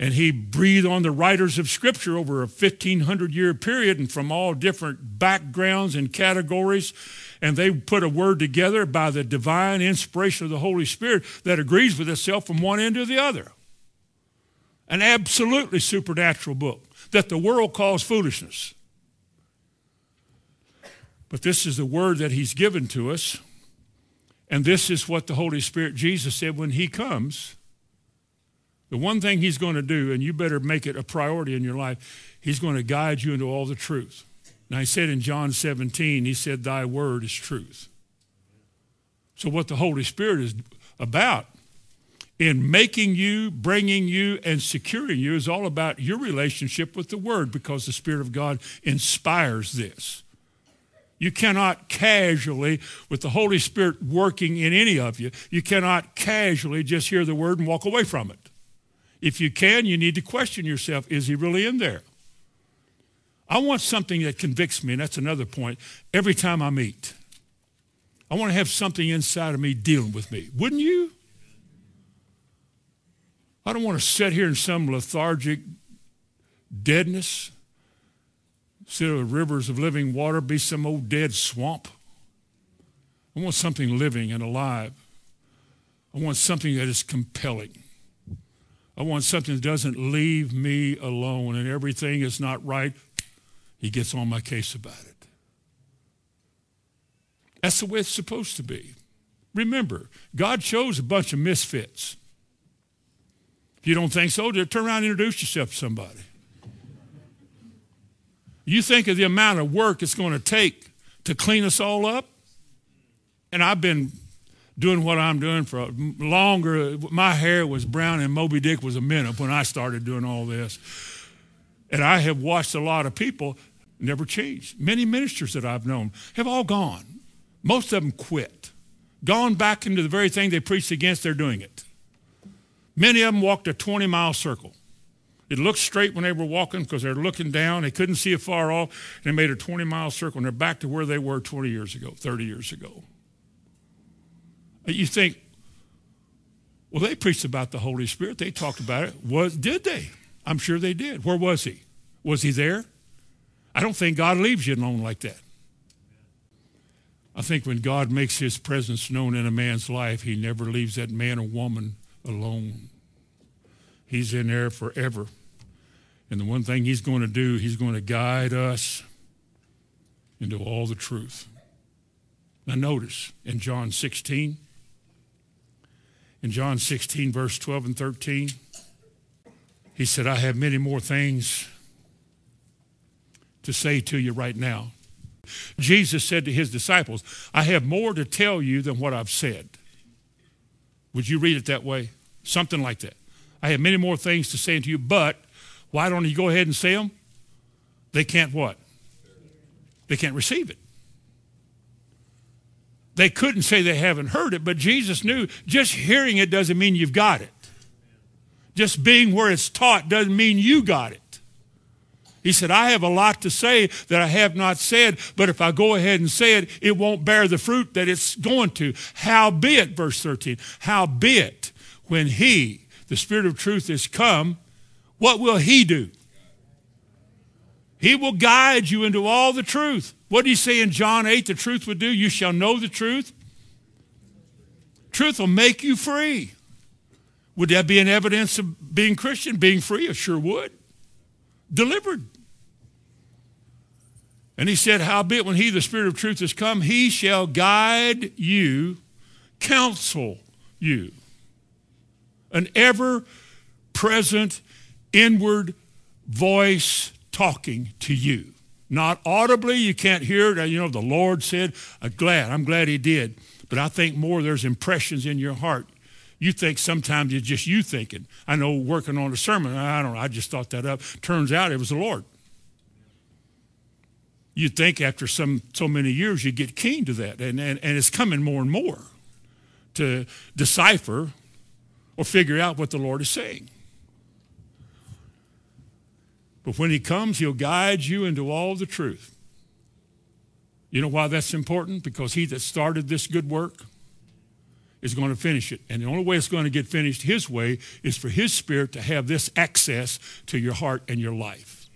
And he breathed on the writers of Scripture over a 1,500 year period and from all different backgrounds and categories. And they put a word together by the divine inspiration of the Holy Spirit that agrees with itself from one end to the other. An absolutely supernatural book that the world calls foolishness. But this is the word that he's given to us. And this is what the Holy Spirit, Jesus said when he comes The one thing he's going to do, and you better make it a priority in your life, he's going to guide you into all the truth. Now, he said in John 17, he said, Thy word is truth. So, what the Holy Spirit is about in making you, bringing you, and securing you is all about your relationship with the Word because the Spirit of God inspires this. You cannot casually, with the Holy Spirit working in any of you, you cannot casually just hear the Word and walk away from it. If you can, you need to question yourself is He really in there? I want something that convicts me, and that's another point, every time I meet. I want to have something inside of me dealing with me. Wouldn't you? I don't want to sit here in some lethargic deadness, sit of rivers of living water, be some old dead swamp. I want something living and alive. I want something that is compelling. I want something that doesn't leave me alone and everything is not right. He gets on my case about it. That's the way it's supposed to be. Remember, God chose a bunch of misfits. If you don't think so, turn around and introduce yourself to somebody. You think of the amount of work it's going to take to clean us all up? And I've been doing what I'm doing for longer. My hair was brown and Moby Dick was a minute when I started doing all this. And I have watched a lot of people never change. Many ministers that I've known have all gone. Most of them quit, gone back into the very thing they preached against, they're doing it. Many of them walked a 20 mile circle. It looked straight when they were walking because they're looking down. They couldn't see it far off. They made a 20 mile circle and they're back to where they were 20 years ago, 30 years ago. You think, well, they preached about the Holy Spirit. They talked about it. Was, did they? I'm sure they did. Where was he? Was he there? I don't think God leaves you alone like that. I think when God makes his presence known in a man's life, he never leaves that man or woman alone. He's in there forever. And the one thing he's going to do, he's going to guide us into all the truth. Now, notice in John 16, in John 16, verse 12 and 13, he said, I have many more things to say to you right now. Jesus said to his disciples, I have more to tell you than what I've said. Would you read it that way? Something like that. I have many more things to say to you, but why don't you go ahead and say them? They can't what? They can't receive it. They couldn't say they haven't heard it, but Jesus knew just hearing it doesn't mean you've got it. Just being where it's taught doesn't mean you got it. He said, I have a lot to say that I have not said, but if I go ahead and say it, it won't bear the fruit that it's going to. Howbeit, verse 13, howbeit, when he, the Spirit of truth, is come, what will he do? He will guide you into all the truth. What did he say in John 8 the truth would do? You shall know the truth. Truth will make you free. Would that be an evidence of being Christian, being free? It sure would delivered. And he said, Howbeit, when he, the Spirit of truth, is come, he shall guide you, counsel you. An ever present inward voice talking to you. Not audibly, you can't hear it. You know, the Lord said, I'm glad, I'm glad he did. But I think more there's impressions in your heart you think sometimes it's just you thinking. I know working on a sermon, I don't know, I just thought that up. Turns out it was the Lord. You'd think after some so many years you get keen to that, and, and, and it's coming more and more to decipher or figure out what the Lord is saying. But when he comes, he'll guide you into all the truth. You know why that's important? Because he that started this good work is going to finish it. And the only way it's going to get finished his way is for his spirit to have this access to your heart and your life.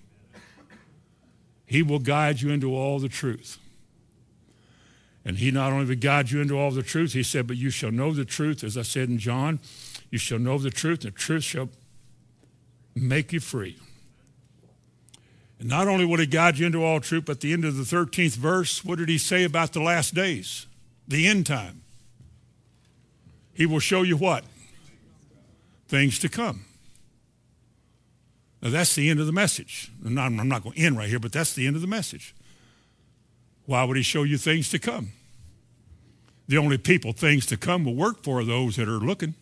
He will guide you into all the truth. And he not only will guide you into all the truth, he said, but you shall know the truth, as I said in John, you shall know the truth, and the truth shall make you free. And not only will he guide you into all truth, but at the end of the 13th verse, what did he say about the last days? The end time. He will show you what? Things to come. Now, that's the end of the message. I'm not, I'm not going to end right here, but that's the end of the message. Why would he show you things to come? The only people things to come will work for those that are looking.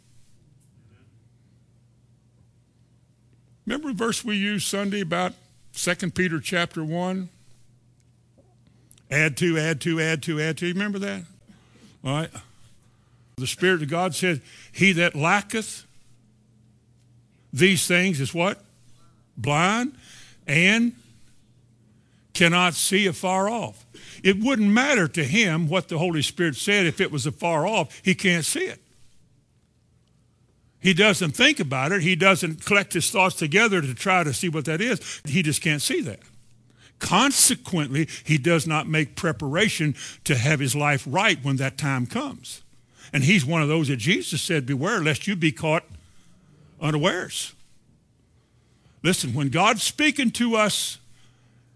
Remember the verse we used Sunday about 2 Peter chapter 1? Add to, add to, add to, add to. You remember that? All right. The Spirit of God said, He that lacketh these things is what? Blind and cannot see afar off. It wouldn't matter to him what the Holy Spirit said if it was afar off. He can't see it. He doesn't think about it. He doesn't collect his thoughts together to try to see what that is. He just can't see that. Consequently, he does not make preparation to have his life right when that time comes. And he's one of those that Jesus said, beware lest you be caught unawares. Listen, when God's speaking to us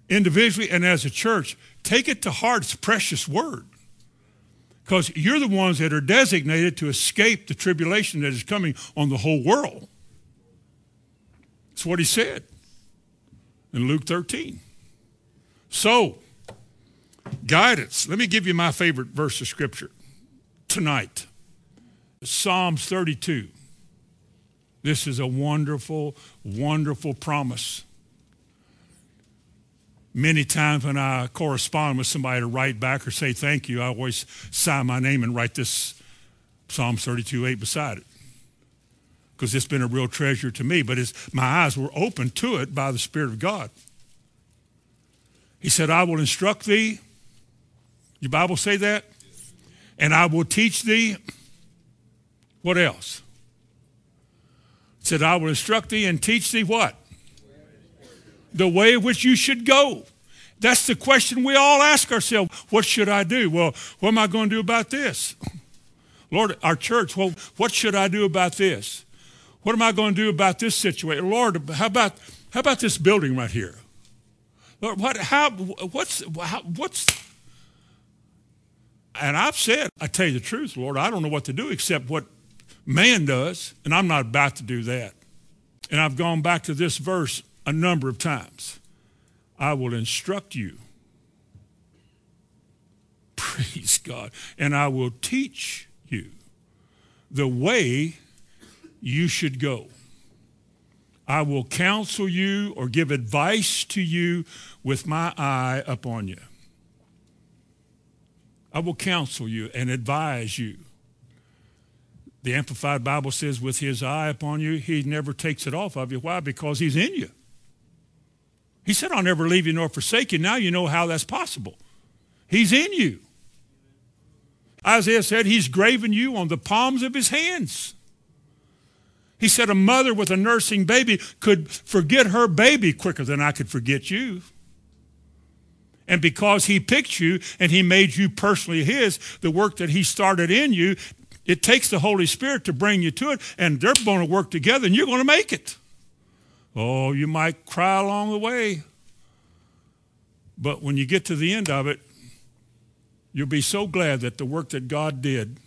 individually and as a church, take it to heart. It's a precious word. Because you're the ones that are designated to escape the tribulation that is coming on the whole world. That's what he said in Luke 13. So, guidance. Let me give you my favorite verse of Scripture tonight Psalms 32. This is a wonderful, wonderful promise. Many times when I correspond with somebody to write back or say thank you, I always sign my name and write this Psalm 32, 8 beside it. Because it's been a real treasure to me. But my eyes were opened to it by the Spirit of God. He said, I will instruct thee. Your Bible say that? And I will teach thee. What else? said, I will instruct thee and teach thee what? The way which you should go. That's the question we all ask ourselves. What should I do? Well, what am I going to do about this? Lord, our church, well, what should I do about this? What am I going to do about this situation? Lord, how about, how about this building right here? Lord, what, how, what's, how, what's, and I've said, I tell you the truth, Lord, I don't know what to do except what Man does, and I'm not about to do that. And I've gone back to this verse a number of times. I will instruct you. Praise God. And I will teach you the way you should go. I will counsel you or give advice to you with my eye upon you. I will counsel you and advise you the Amplified Bible says, with his eye upon you, he never takes it off of you. Why? Because he's in you. He said, I'll never leave you nor forsake you. Now you know how that's possible. He's in you. Isaiah said, he's graven you on the palms of his hands. He said, a mother with a nursing baby could forget her baby quicker than I could forget you. And because he picked you and he made you personally his, the work that he started in you, it takes the Holy Spirit to bring you to it, and they're going to work together, and you're going to make it. Oh, you might cry along the way. But when you get to the end of it, you'll be so glad that the work that God did,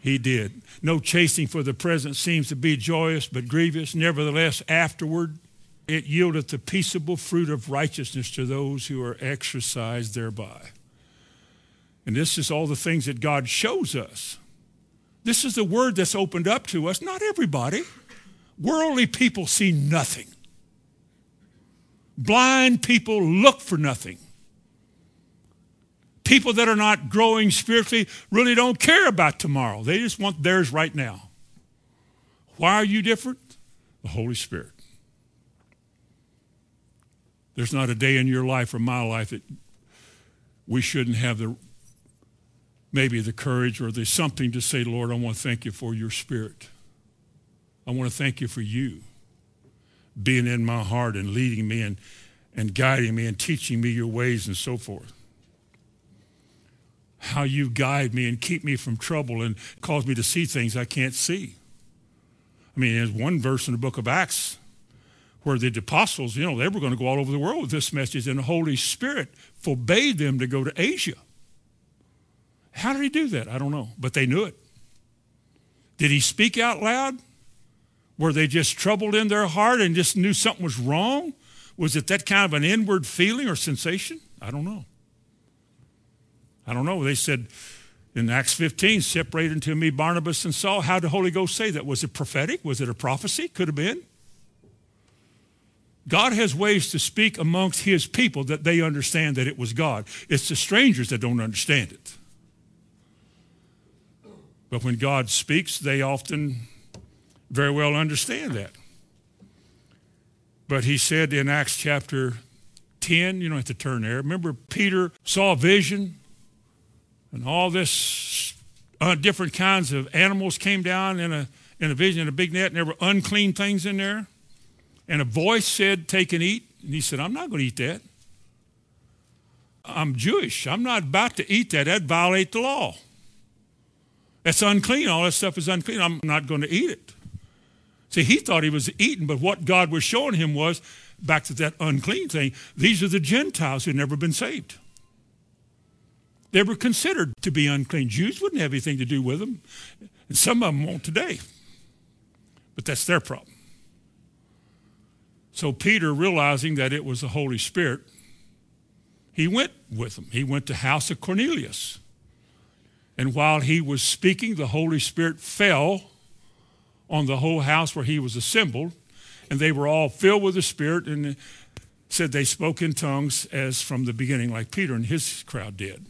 he did. No chasing for the present seems to be joyous but grievous. Nevertheless, afterward, it yieldeth the peaceable fruit of righteousness to those who are exercised thereby. And this is all the things that God shows us. This is the word that's opened up to us. Not everybody. Worldly people see nothing. Blind people look for nothing. People that are not growing spiritually really don't care about tomorrow. They just want theirs right now. Why are you different? The Holy Spirit. There's not a day in your life or my life that we shouldn't have the maybe the courage or the something to say, Lord, I want to thank you for your spirit. I want to thank you for you being in my heart and leading me and, and guiding me and teaching me your ways and so forth. How you guide me and keep me from trouble and cause me to see things I can't see. I mean, there's one verse in the book of Acts where the apostles, you know, they were going to go all over the world with this message, and the Holy Spirit forbade them to go to Asia. How did he do that? I don't know, but they knew it. Did he speak out loud? Were they just troubled in their heart and just knew something was wrong? Was it that kind of an inward feeling or sensation? I don't know. I don't know. They said in Acts 15, separate unto me Barnabas and Saul. How did the Holy Ghost say that? Was it prophetic? Was it a prophecy? Could have been. God has ways to speak amongst his people that they understand that it was God. It's the strangers that don't understand it. But when God speaks, they often very well understand that. But he said in Acts chapter 10, you don't have to turn there. Remember, Peter saw a vision and all this uh, different kinds of animals came down in a, in a vision in a big net, and there were unclean things in there. And a voice said, Take and eat. And he said, I'm not going to eat that. I'm Jewish. I'm not about to eat that. That'd violate the law. That's unclean. All that stuff is unclean. I'm not going to eat it. See, he thought he was eating, but what God was showing him was back to that unclean thing. These are the Gentiles who've never been saved. They were considered to be unclean. Jews wouldn't have anything to do with them, and some of them won't today. But that's their problem. So Peter, realizing that it was the Holy Spirit, he went with them. He went to house of Cornelius. And while he was speaking, the Holy Spirit fell on the whole house where he was assembled, and they were all filled with the Spirit and said they spoke in tongues as from the beginning, like Peter and his crowd did.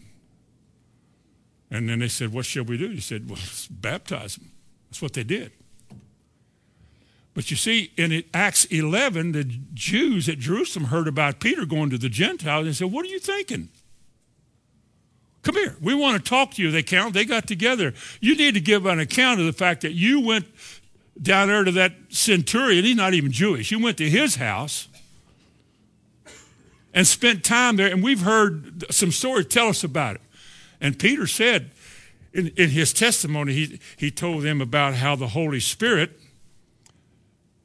And then they said, What shall we do? He said, Well, let's baptize them. That's what they did. But you see, in Acts 11, the Jews at Jerusalem heard about Peter going to the Gentiles and said, What are you thinking? Come here. We want to talk to you. They count. They got together. You need to give an account of the fact that you went down there to that centurion. He's not even Jewish. He went to his house and spent time there. And we've heard some stories. Tell us about it. And Peter said in, in his testimony, he, he told them about how the Holy Spirit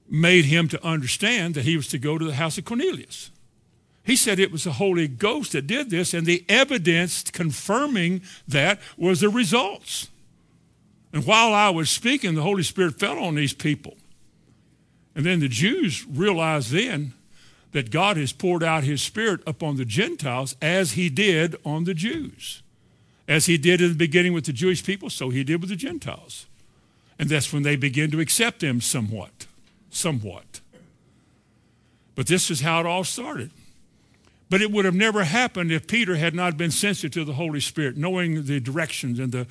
made him to understand that he was to go to the house of Cornelius. He said it was the Holy Ghost that did this, and the evidence confirming that was the results. And while I was speaking, the Holy Spirit fell on these people. And then the Jews realized then that God has poured out his Spirit upon the Gentiles as he did on the Jews. As he did in the beginning with the Jewish people, so he did with the Gentiles. And that's when they began to accept him somewhat somewhat. But this is how it all started. But it would have never happened if Peter had not been sensitive to the Holy Spirit, knowing the directions and the,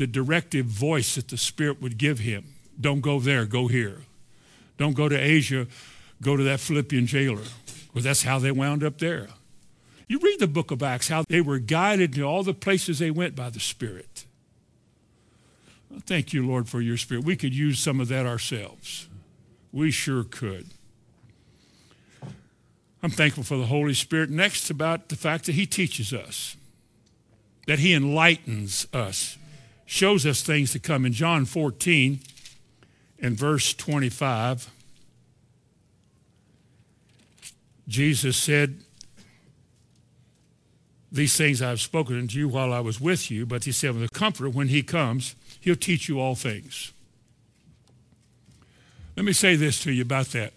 the directive voice that the Spirit would give him. Don't go there, go here. Don't go to Asia, go to that Philippian jailer. Well, that's how they wound up there. You read the book of Acts, how they were guided to all the places they went by the Spirit. Well, thank you, Lord, for your Spirit. We could use some of that ourselves. We sure could. I'm thankful for the Holy Spirit. Next, about the fact that He teaches us, that He enlightens us, shows us things to come. In John 14 and verse 25, Jesus said, These things I have spoken unto you while I was with you, but He said, the Comforter, when He comes, He'll teach you all things. Let me say this to you about that.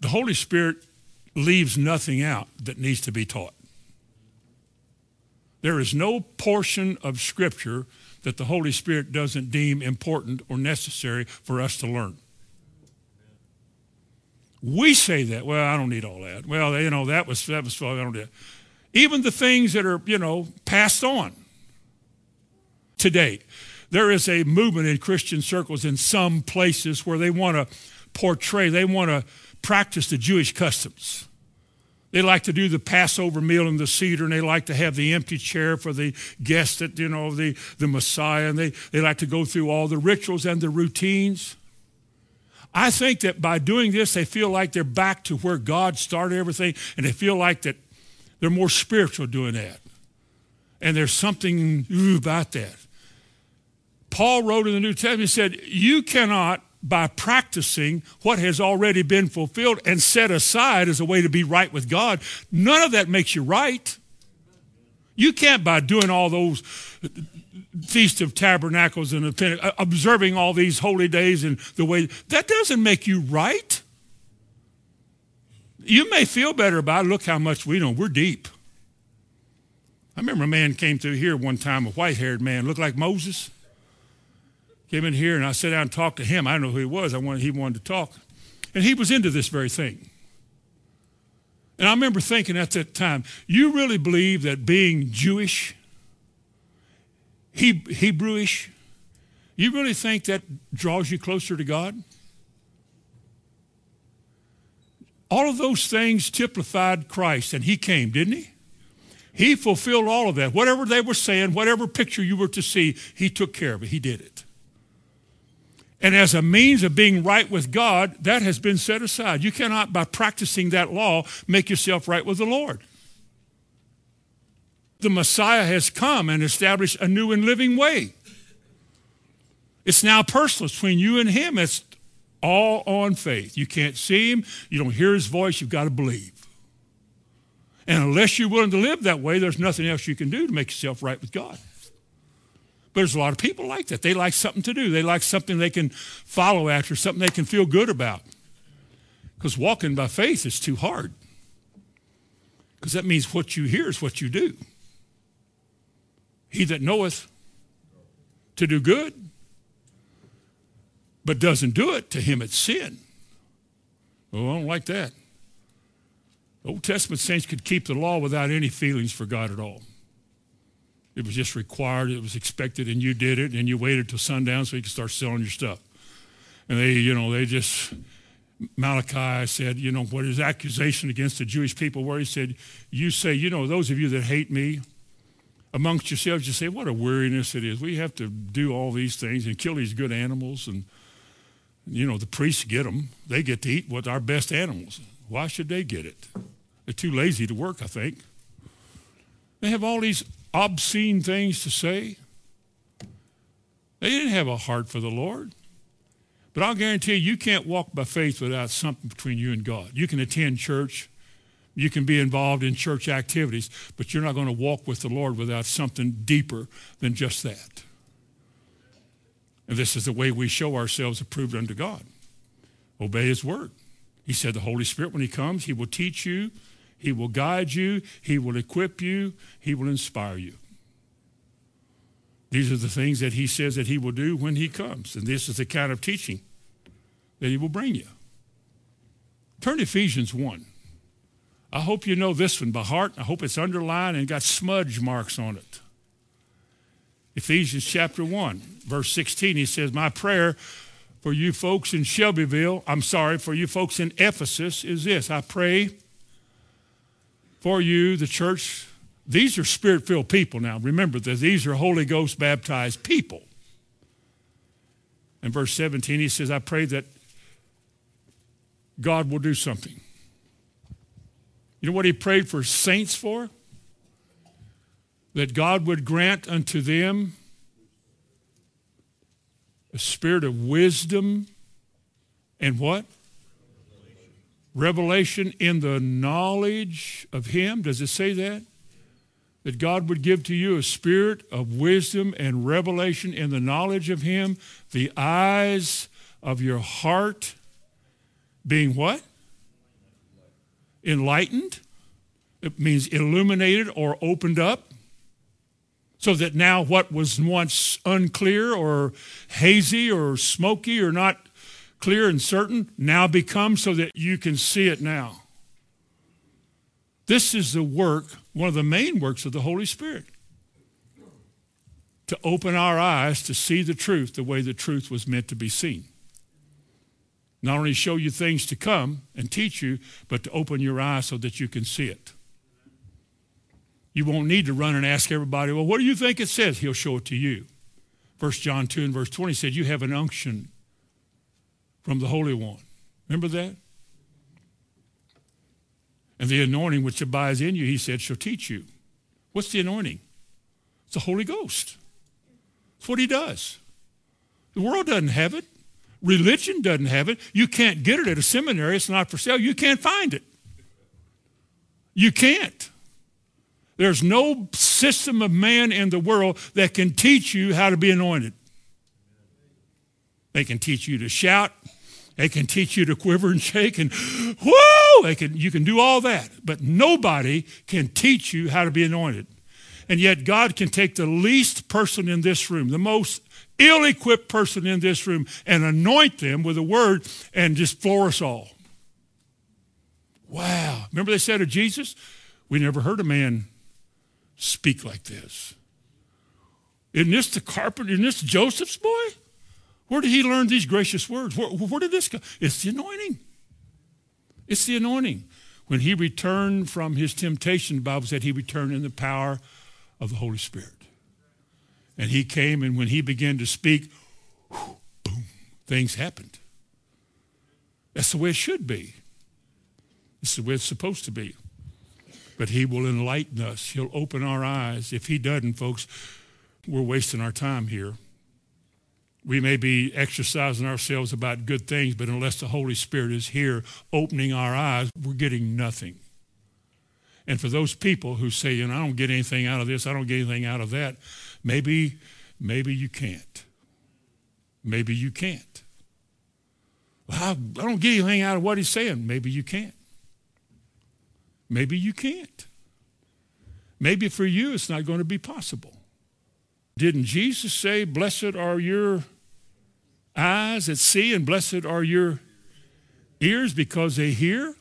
The Holy Spirit leaves nothing out that needs to be taught. There is no portion of Scripture that the Holy Spirit doesn't deem important or necessary for us to learn. We say that, well, I don't need all that. Well, you know, that was, that was, I don't need Even the things that are, you know, passed on today. There is a movement in Christian circles in some places where they want to portray, they want to practice the Jewish customs. They like to do the Passover meal in the seder, and they like to have the empty chair for the guest that, you know, the, the Messiah, and they, they like to go through all the rituals and the routines. I think that by doing this, they feel like they're back to where God started everything, and they feel like that they're more spiritual doing that. And there's something about that. Paul wrote in the New Testament, he said, You cannot, by practicing what has already been fulfilled and set aside as a way to be right with God, none of that makes you right. You can't, by doing all those Feast of Tabernacles and uh, observing all these holy days and the way, that doesn't make you right. You may feel better about it. Look how much we know. We're deep. I remember a man came through here one time, a white haired man, looked like Moses. Came in here and I sat down and talked to him. I don't know who he was. I wanted, he wanted to talk. And he was into this very thing. And I remember thinking at that time, you really believe that being Jewish, he, Hebrewish, you really think that draws you closer to God? All of those things typified Christ, and he came, didn't he? He fulfilled all of that. Whatever they were saying, whatever picture you were to see, he took care of it. He did it. And as a means of being right with God, that has been set aside. You cannot, by practicing that law, make yourself right with the Lord. The Messiah has come and established a new and living way. It's now personal between you and him. It's all on faith. You can't see him. You don't hear his voice. You've got to believe. And unless you're willing to live that way, there's nothing else you can do to make yourself right with God. There's a lot of people like that. They like something to do. They like something they can follow after, something they can feel good about. Because walking by faith is too hard. Because that means what you hear is what you do. He that knoweth to do good, but doesn't do it, to him it's sin. Oh, I don't like that. Old Testament saints could keep the law without any feelings for God at all. It was just required, it was expected, and you did it, and you waited till sundown so you could start selling your stuff. And they, you know, they just, Malachi said, you know, what his accusation against the Jewish people where he said, you say, you know, those of you that hate me, amongst yourselves, you say, what a weariness it is. We have to do all these things and kill these good animals. And, you know, the priests get them. They get to eat what our best animals. Why should they get it? They're too lazy to work, I think. They have all these obscene things to say. They didn't have a heart for the Lord. But I'll guarantee you, you can't walk by faith without something between you and God. You can attend church, you can be involved in church activities, but you're not going to walk with the Lord without something deeper than just that. And this is the way we show ourselves approved unto God. Obey his word. He said the Holy Spirit, when he comes, he will teach you he will guide you. He will equip you. He will inspire you. These are the things that he says that he will do when he comes. And this is the kind of teaching that he will bring you. Turn to Ephesians 1. I hope you know this one by heart. I hope it's underlined and got smudge marks on it. Ephesians chapter 1, verse 16, he says, My prayer for you folks in Shelbyville, I'm sorry, for you folks in Ephesus is this I pray for you, the church. These are spirit filled people now. Remember that these are Holy Ghost baptized people. In verse 17, he says, I pray that God will do something. You know what he prayed for saints for? That God would grant unto them a spirit of wisdom and what? Revelation in the knowledge of Him. Does it say that? That God would give to you a spirit of wisdom and revelation in the knowledge of Him, the eyes of your heart being what? Enlightened. It means illuminated or opened up. So that now what was once unclear or hazy or smoky or not clear and certain now become so that you can see it now. This is the work, one of the main works of the Holy Spirit. To open our eyes to see the truth the way the truth was meant to be seen. Not only show you things to come and teach you, but to open your eyes so that you can see it. You won't need to run and ask everybody, well, what do you think it says? He'll show it to you. 1 John 2 and verse 20 said, You have an unction from the Holy One. Remember that? And the anointing which abides in you, he said, shall teach you. What's the anointing? It's the Holy Ghost. It's what he does. The world doesn't have it. Religion doesn't have it. You can't get it at a seminary. It's not for sale. You can't find it. You can't. There's no system of man in the world that can teach you how to be anointed. They can teach you to shout. They can teach you to quiver and shake and whoa, They can, you can do all that. But nobody can teach you how to be anointed. And yet God can take the least person in this room, the most ill-equipped person in this room, and anoint them with a word and just floor us all. Wow. Remember they said of Jesus? We never heard a man speak like this. Isn't this the carpenter? Isn't this Joseph's boy? Where did he learn these gracious words? Where, where did this come? It's the anointing. It's the anointing. When he returned from his temptation, the Bible said he returned in the power of the Holy Spirit. And he came, and when he began to speak, boom, things happened. That's the way it should be. It's the way it's supposed to be. But he will enlighten us. He'll open our eyes. If he doesn't, folks, we're wasting our time here. We may be exercising ourselves about good things, but unless the Holy Spirit is here opening our eyes, we're getting nothing. And for those people who say, you know, I don't get anything out of this, I don't get anything out of that, maybe, maybe you can't. Maybe you can't. Well, I, I don't get anything out of what he's saying. Maybe you can't. Maybe you can't. Maybe for you it's not going to be possible. Didn't Jesus say, Blessed are your eyes that see, and blessed are your ears because they hear?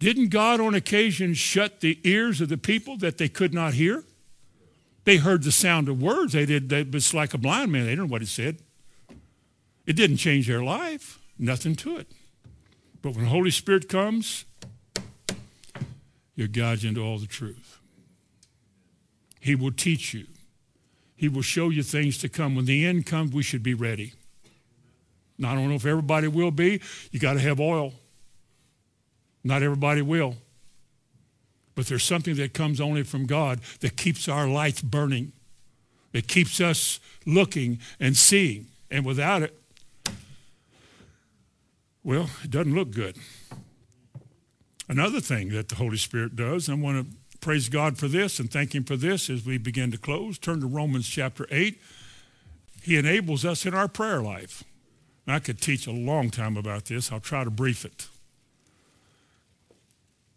Didn't God on occasion shut the ears of the people that they could not hear? They heard the sound of words. They did. They, it's like a blind man. They didn't know what he said. It didn't change their life. Nothing to it. But when the Holy Spirit comes, you're guided into all the truth. He will teach you. He will show you things to come. When the end comes, we should be ready. Now, I don't know if everybody will be. You got to have oil. Not everybody will. But there's something that comes only from God that keeps our lights burning, that keeps us looking and seeing. And without it, well, it doesn't look good. Another thing that the Holy Spirit does, I want to praise God for this and thank Him for this as we begin to close. Turn to Romans chapter 8. He enables us in our prayer life. I could teach a long time about this. I'll try to brief it.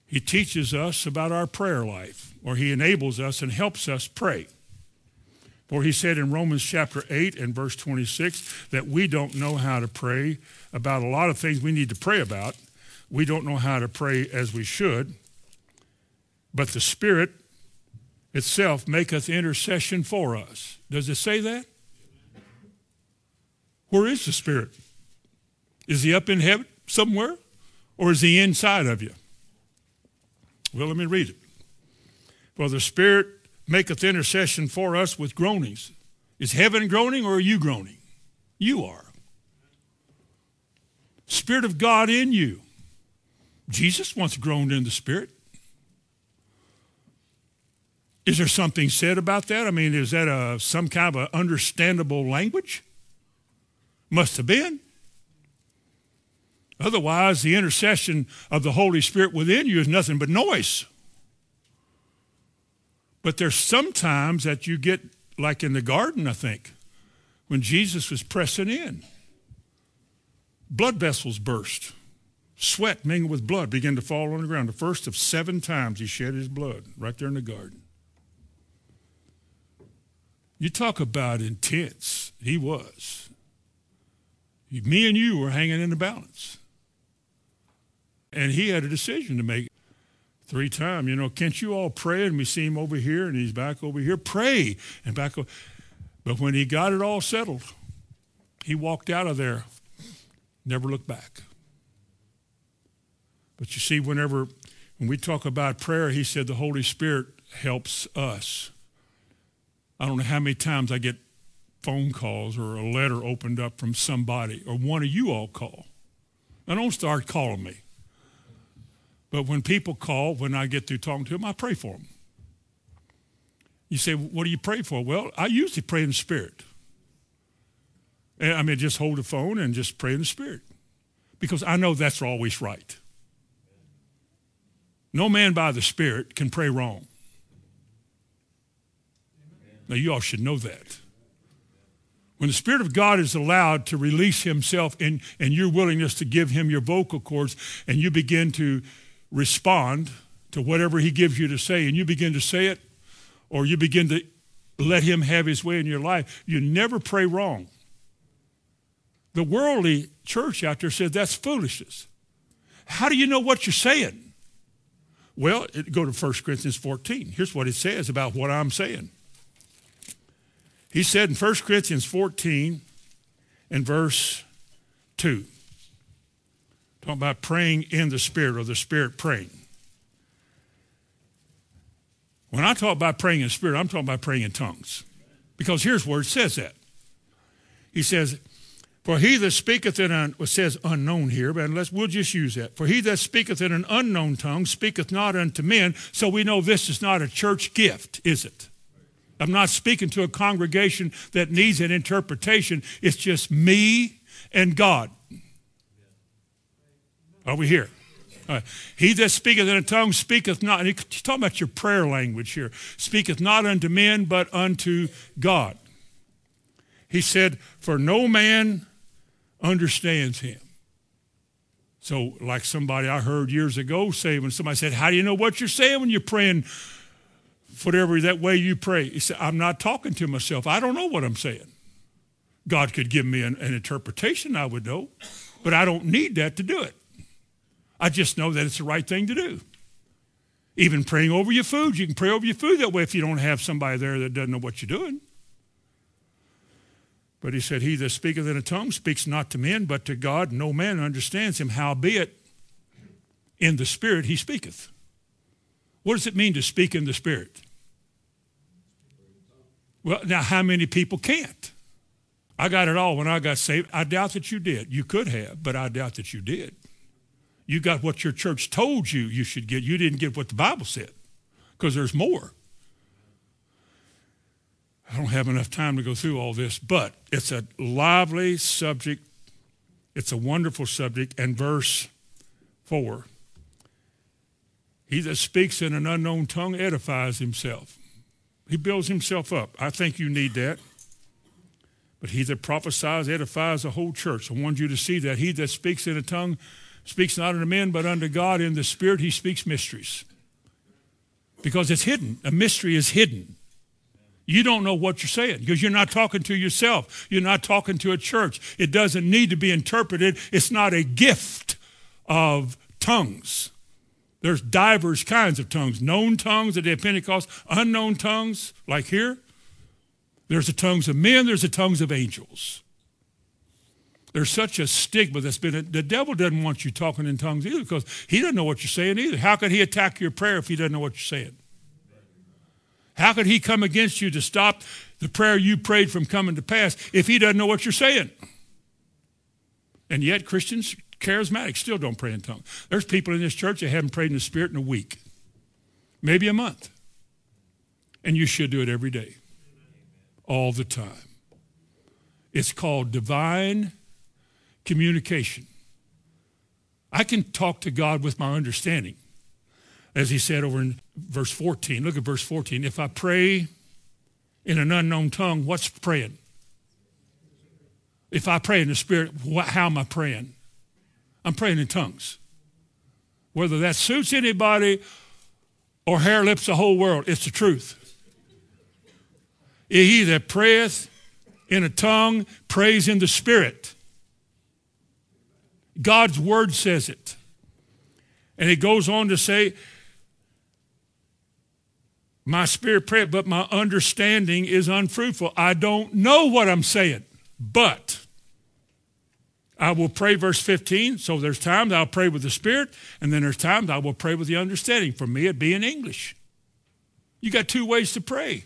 He teaches us about our prayer life, or he enables us and helps us pray. For he said in Romans chapter 8 and verse 26 that we don't know how to pray about a lot of things we need to pray about. We don't know how to pray as we should. But the Spirit itself maketh intercession for us. Does it say that? Where is the Spirit? Is he up in heaven somewhere? Or is he inside of you? Well, let me read it. For the Spirit maketh intercession for us with groanings. Is heaven groaning or are you groaning? You are. Spirit of God in you. Jesus once groaned in the Spirit. Is there something said about that? I mean, is that a, some kind of understandable language? Must have been. Otherwise, the intercession of the Holy Spirit within you is nothing but noise. But there's sometimes that you get, like in the garden, I think, when Jesus was pressing in. Blood vessels burst. Sweat mingled with blood began to fall on the ground. The first of seven times he shed his blood right there in the garden. You talk about intense. He was. Me and you were hanging in the balance. And he had a decision to make three times. You know, can't you all pray? And we see him over here and he's back over here. Pray and back over. But when he got it all settled, he walked out of there, never looked back. But you see, whenever when we talk about prayer, he said the Holy Spirit helps us. I don't know how many times I get phone calls or a letter opened up from somebody or one of you all call. I don't start calling me. But when people call, when I get through talking to them, I pray for them. You say, what do you pray for? Well, I usually pray in the Spirit. I mean, just hold the phone and just pray in the Spirit because I know that's always right. No man by the Spirit can pray wrong. Now, you all should know that. When the Spirit of God is allowed to release Himself in, and your willingness to give Him your vocal cords, and you begin to respond to whatever He gives you to say, and you begin to say it, or you begin to let Him have His way in your life, you never pray wrong. The worldly church out there says that's foolishness. How do you know what you're saying? Well, go to 1 Corinthians 14. Here's what it says about what I'm saying. He said in 1 Corinthians 14 and verse 2, talking about praying in the Spirit or the Spirit praying. When I talk about praying in spirit, I'm talking about praying in tongues. Because here's where it says that. He says, For he that speaketh in an, says unknown here, but let's, we'll just use that. For he that speaketh in an unknown tongue speaketh not unto men, so we know this is not a church gift, is it? I'm not speaking to a congregation that needs an interpretation. It's just me and God. Are we here? Uh, he that speaketh in a tongue speaketh not, and he's talking about your prayer language here, speaketh not unto men, but unto God. He said, For no man understands him. So, like somebody I heard years ago say, when somebody said, How do you know what you're saying when you're praying whatever that way you pray? He said, I'm not talking to myself. I don't know what I'm saying. God could give me an, an interpretation, I would know, but I don't need that to do it. I just know that it's the right thing to do. Even praying over your food, you can pray over your food that way if you don't have somebody there that doesn't know what you're doing. But he said, He that speaketh in a tongue speaks not to men, but to God. No man understands him. Howbeit, in the Spirit he speaketh. What does it mean to speak in the Spirit? Well, now, how many people can't? I got it all when I got saved. I doubt that you did. You could have, but I doubt that you did. You got what your church told you you should get. You didn't get what the Bible said because there's more. I don't have enough time to go through all this, but it's a lively subject. It's a wonderful subject. And verse 4 He that speaks in an unknown tongue edifies himself. He builds himself up. I think you need that. But he that prophesies edifies the whole church. I want you to see that. He that speaks in a tongue speaks not unto men, but unto God. In the Spirit, he speaks mysteries. Because it's hidden. A mystery is hidden. You don't know what you're saying because you're not talking to yourself. You're not talking to a church. It doesn't need to be interpreted. It's not a gift of tongues. There's divers kinds of tongues known tongues at the Pentecost, unknown tongues, like here. There's the tongues of men, there's the tongues of angels. There's such a stigma that's been, the devil doesn't want you talking in tongues either because he doesn't know what you're saying either. How could he attack your prayer if he doesn't know what you're saying? How could he come against you to stop the prayer you prayed from coming to pass if he doesn't know what you're saying? And yet, Christians, charismatics, still don't pray in tongues. There's people in this church that haven't prayed in the Spirit in a week, maybe a month. And you should do it every day, all the time. It's called divine communication. I can talk to God with my understanding. As he said over in verse 14. Look at verse 14. If I pray in an unknown tongue, what's praying? If I pray in the Spirit, how am I praying? I'm praying in tongues. Whether that suits anybody or hair lips the whole world, it's the truth. He that prayeth in a tongue prays in the Spirit. God's word says it. And it goes on to say, my spirit prayer, but my understanding is unfruitful. I don't know what I'm saying, but I will pray, verse 15. So there's times I'll pray with the Spirit, and then there's times I will pray with the understanding. For me, it'd be in English. You got two ways to pray.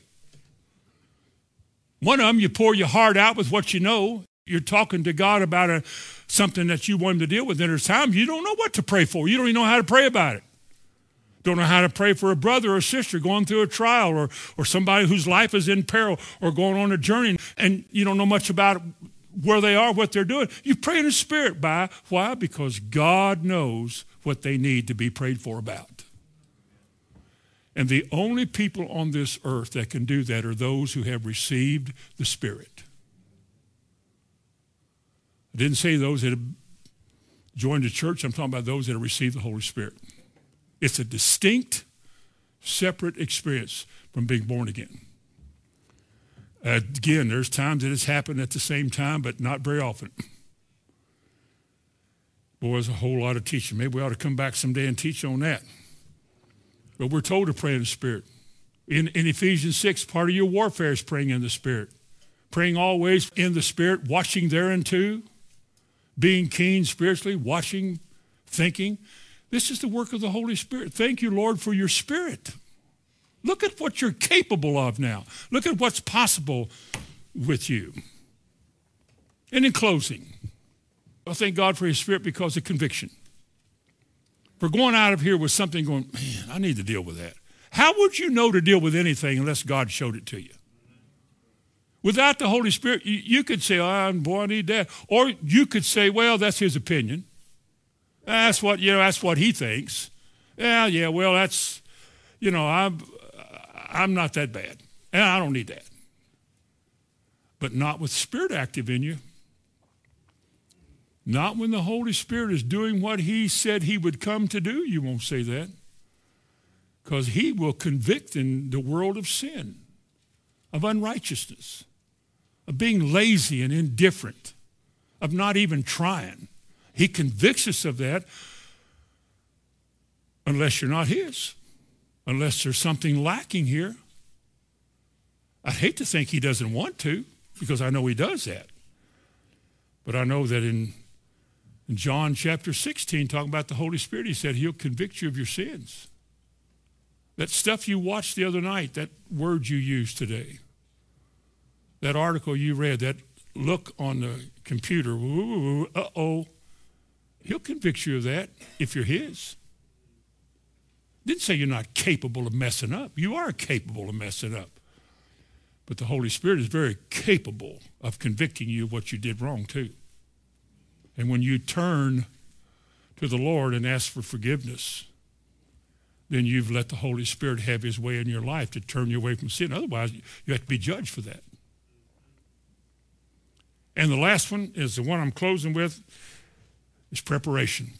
One of them, you pour your heart out with what you know. You're talking to God about a, something that you want him to deal with. Then there's times you don't know what to pray for. You don't even know how to pray about it. Don't know how to pray for a brother or sister going through a trial or, or somebody whose life is in peril or going on a journey and you don't know much about where they are, what they're doing. You pray in the Spirit. By why? Because God knows what they need to be prayed for about. And the only people on this earth that can do that are those who have received the Spirit. I didn't say those that have joined the church. I'm talking about those that have received the Holy Spirit. It's a distinct, separate experience from being born again. Again, there's times that it's happened at the same time, but not very often. Boy, there's a whole lot of teaching. Maybe we ought to come back someday and teach on that. But we're told to pray in the Spirit. In, in Ephesians 6, part of your warfare is praying in the Spirit. Praying always in the Spirit, watching thereunto, being keen spiritually, watching, thinking. This is the work of the Holy Spirit. Thank you, Lord, for your Spirit. Look at what you're capable of now. Look at what's possible with you. And in closing, I thank God for his spirit because of conviction. For going out of here with something going, man, I need to deal with that. How would you know to deal with anything unless God showed it to you? Without the Holy Spirit, you, you could say, ah, oh, boy, I need that. Or you could say, well, that's his opinion. That's what, you know, that's what he thinks. Yeah, yeah, well, that's, you know, I'm, I'm not that bad. And I don't need that. But not with Spirit active in you. Not when the Holy Spirit is doing what he said he would come to do, you won't say that. Because he will convict in the world of sin, of unrighteousness, of being lazy and indifferent, of not even trying. He convicts us of that unless you're not his, unless there's something lacking here. I'd hate to think he doesn't want to because I know he does that. But I know that in in John chapter 16, talking about the Holy Spirit, he said he'll convict you of your sins. That stuff you watched the other night, that word you used today, that article you read, that look on the computer, uh-oh, he'll convict you of that if you're his. Didn't say you're not capable of messing up. You are capable of messing up. But the Holy Spirit is very capable of convicting you of what you did wrong, too. And when you turn to the Lord and ask for forgiveness, then you've let the Holy Spirit have his way in your life to turn you away from sin. Otherwise, you have to be judged for that. And the last one is the one I'm closing with is preparation.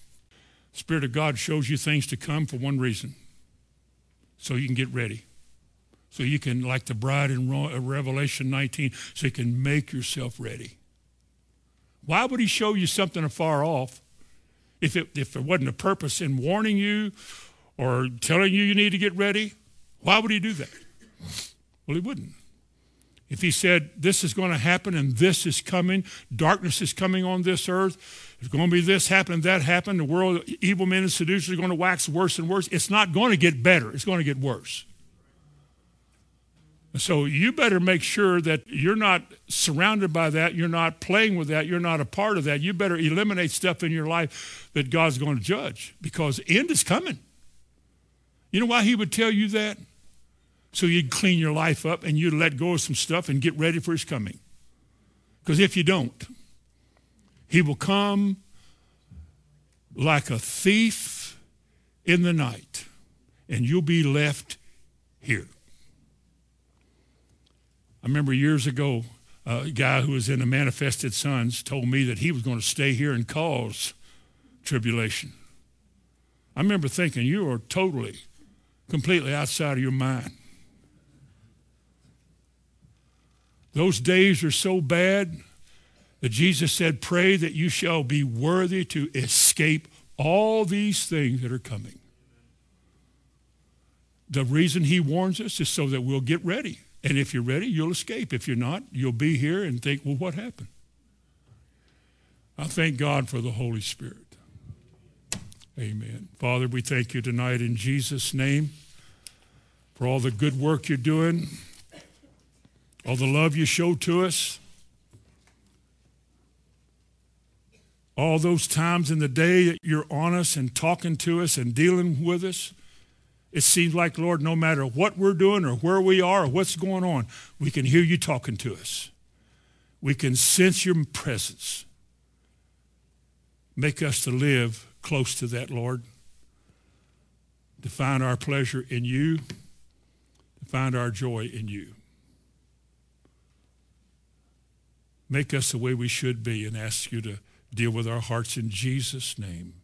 Spirit of God shows you things to come for one reason. So you can get ready. So you can, like the bride in uh, Revelation 19, so you can make yourself ready. Why would he show you something afar off if it, if there wasn't a purpose in warning you or telling you you need to get ready? Why would he do that? Well, he wouldn't. If he said, this is going to happen and this is coming, darkness is coming on this earth, there's going to be this happen, that happen, the world, evil men and seducers are going to wax worse and worse. It's not going to get better. It's going to get worse. So you better make sure that you're not surrounded by that, you're not playing with that, you're not a part of that. You better eliminate stuff in your life that God's going to judge because end is coming. You know why he would tell you that? So you'd clean your life up and you'd let go of some stuff and get ready for his coming. Because if you don't, he will come like a thief in the night and you'll be left here. I remember years ago, a guy who was in the Manifested Sons told me that he was going to stay here and cause tribulation. I remember thinking, you are totally, completely outside of your mind. Those days are so bad that Jesus said, Pray that you shall be worthy to escape all these things that are coming. The reason he warns us is so that we'll get ready. And if you're ready, you'll escape. If you're not, you'll be here and think, well, what happened? I thank God for the Holy Spirit. Amen. Father, we thank you tonight in Jesus' name for all the good work you're doing, all the love you show to us, all those times in the day that you're on us and talking to us and dealing with us. It seems like, Lord, no matter what we're doing or where we are or what's going on, we can hear you talking to us. We can sense your presence. Make us to live close to that, Lord. to find our pleasure in you, to find our joy in you. Make us the way we should be and ask you to deal with our hearts in Jesus' name.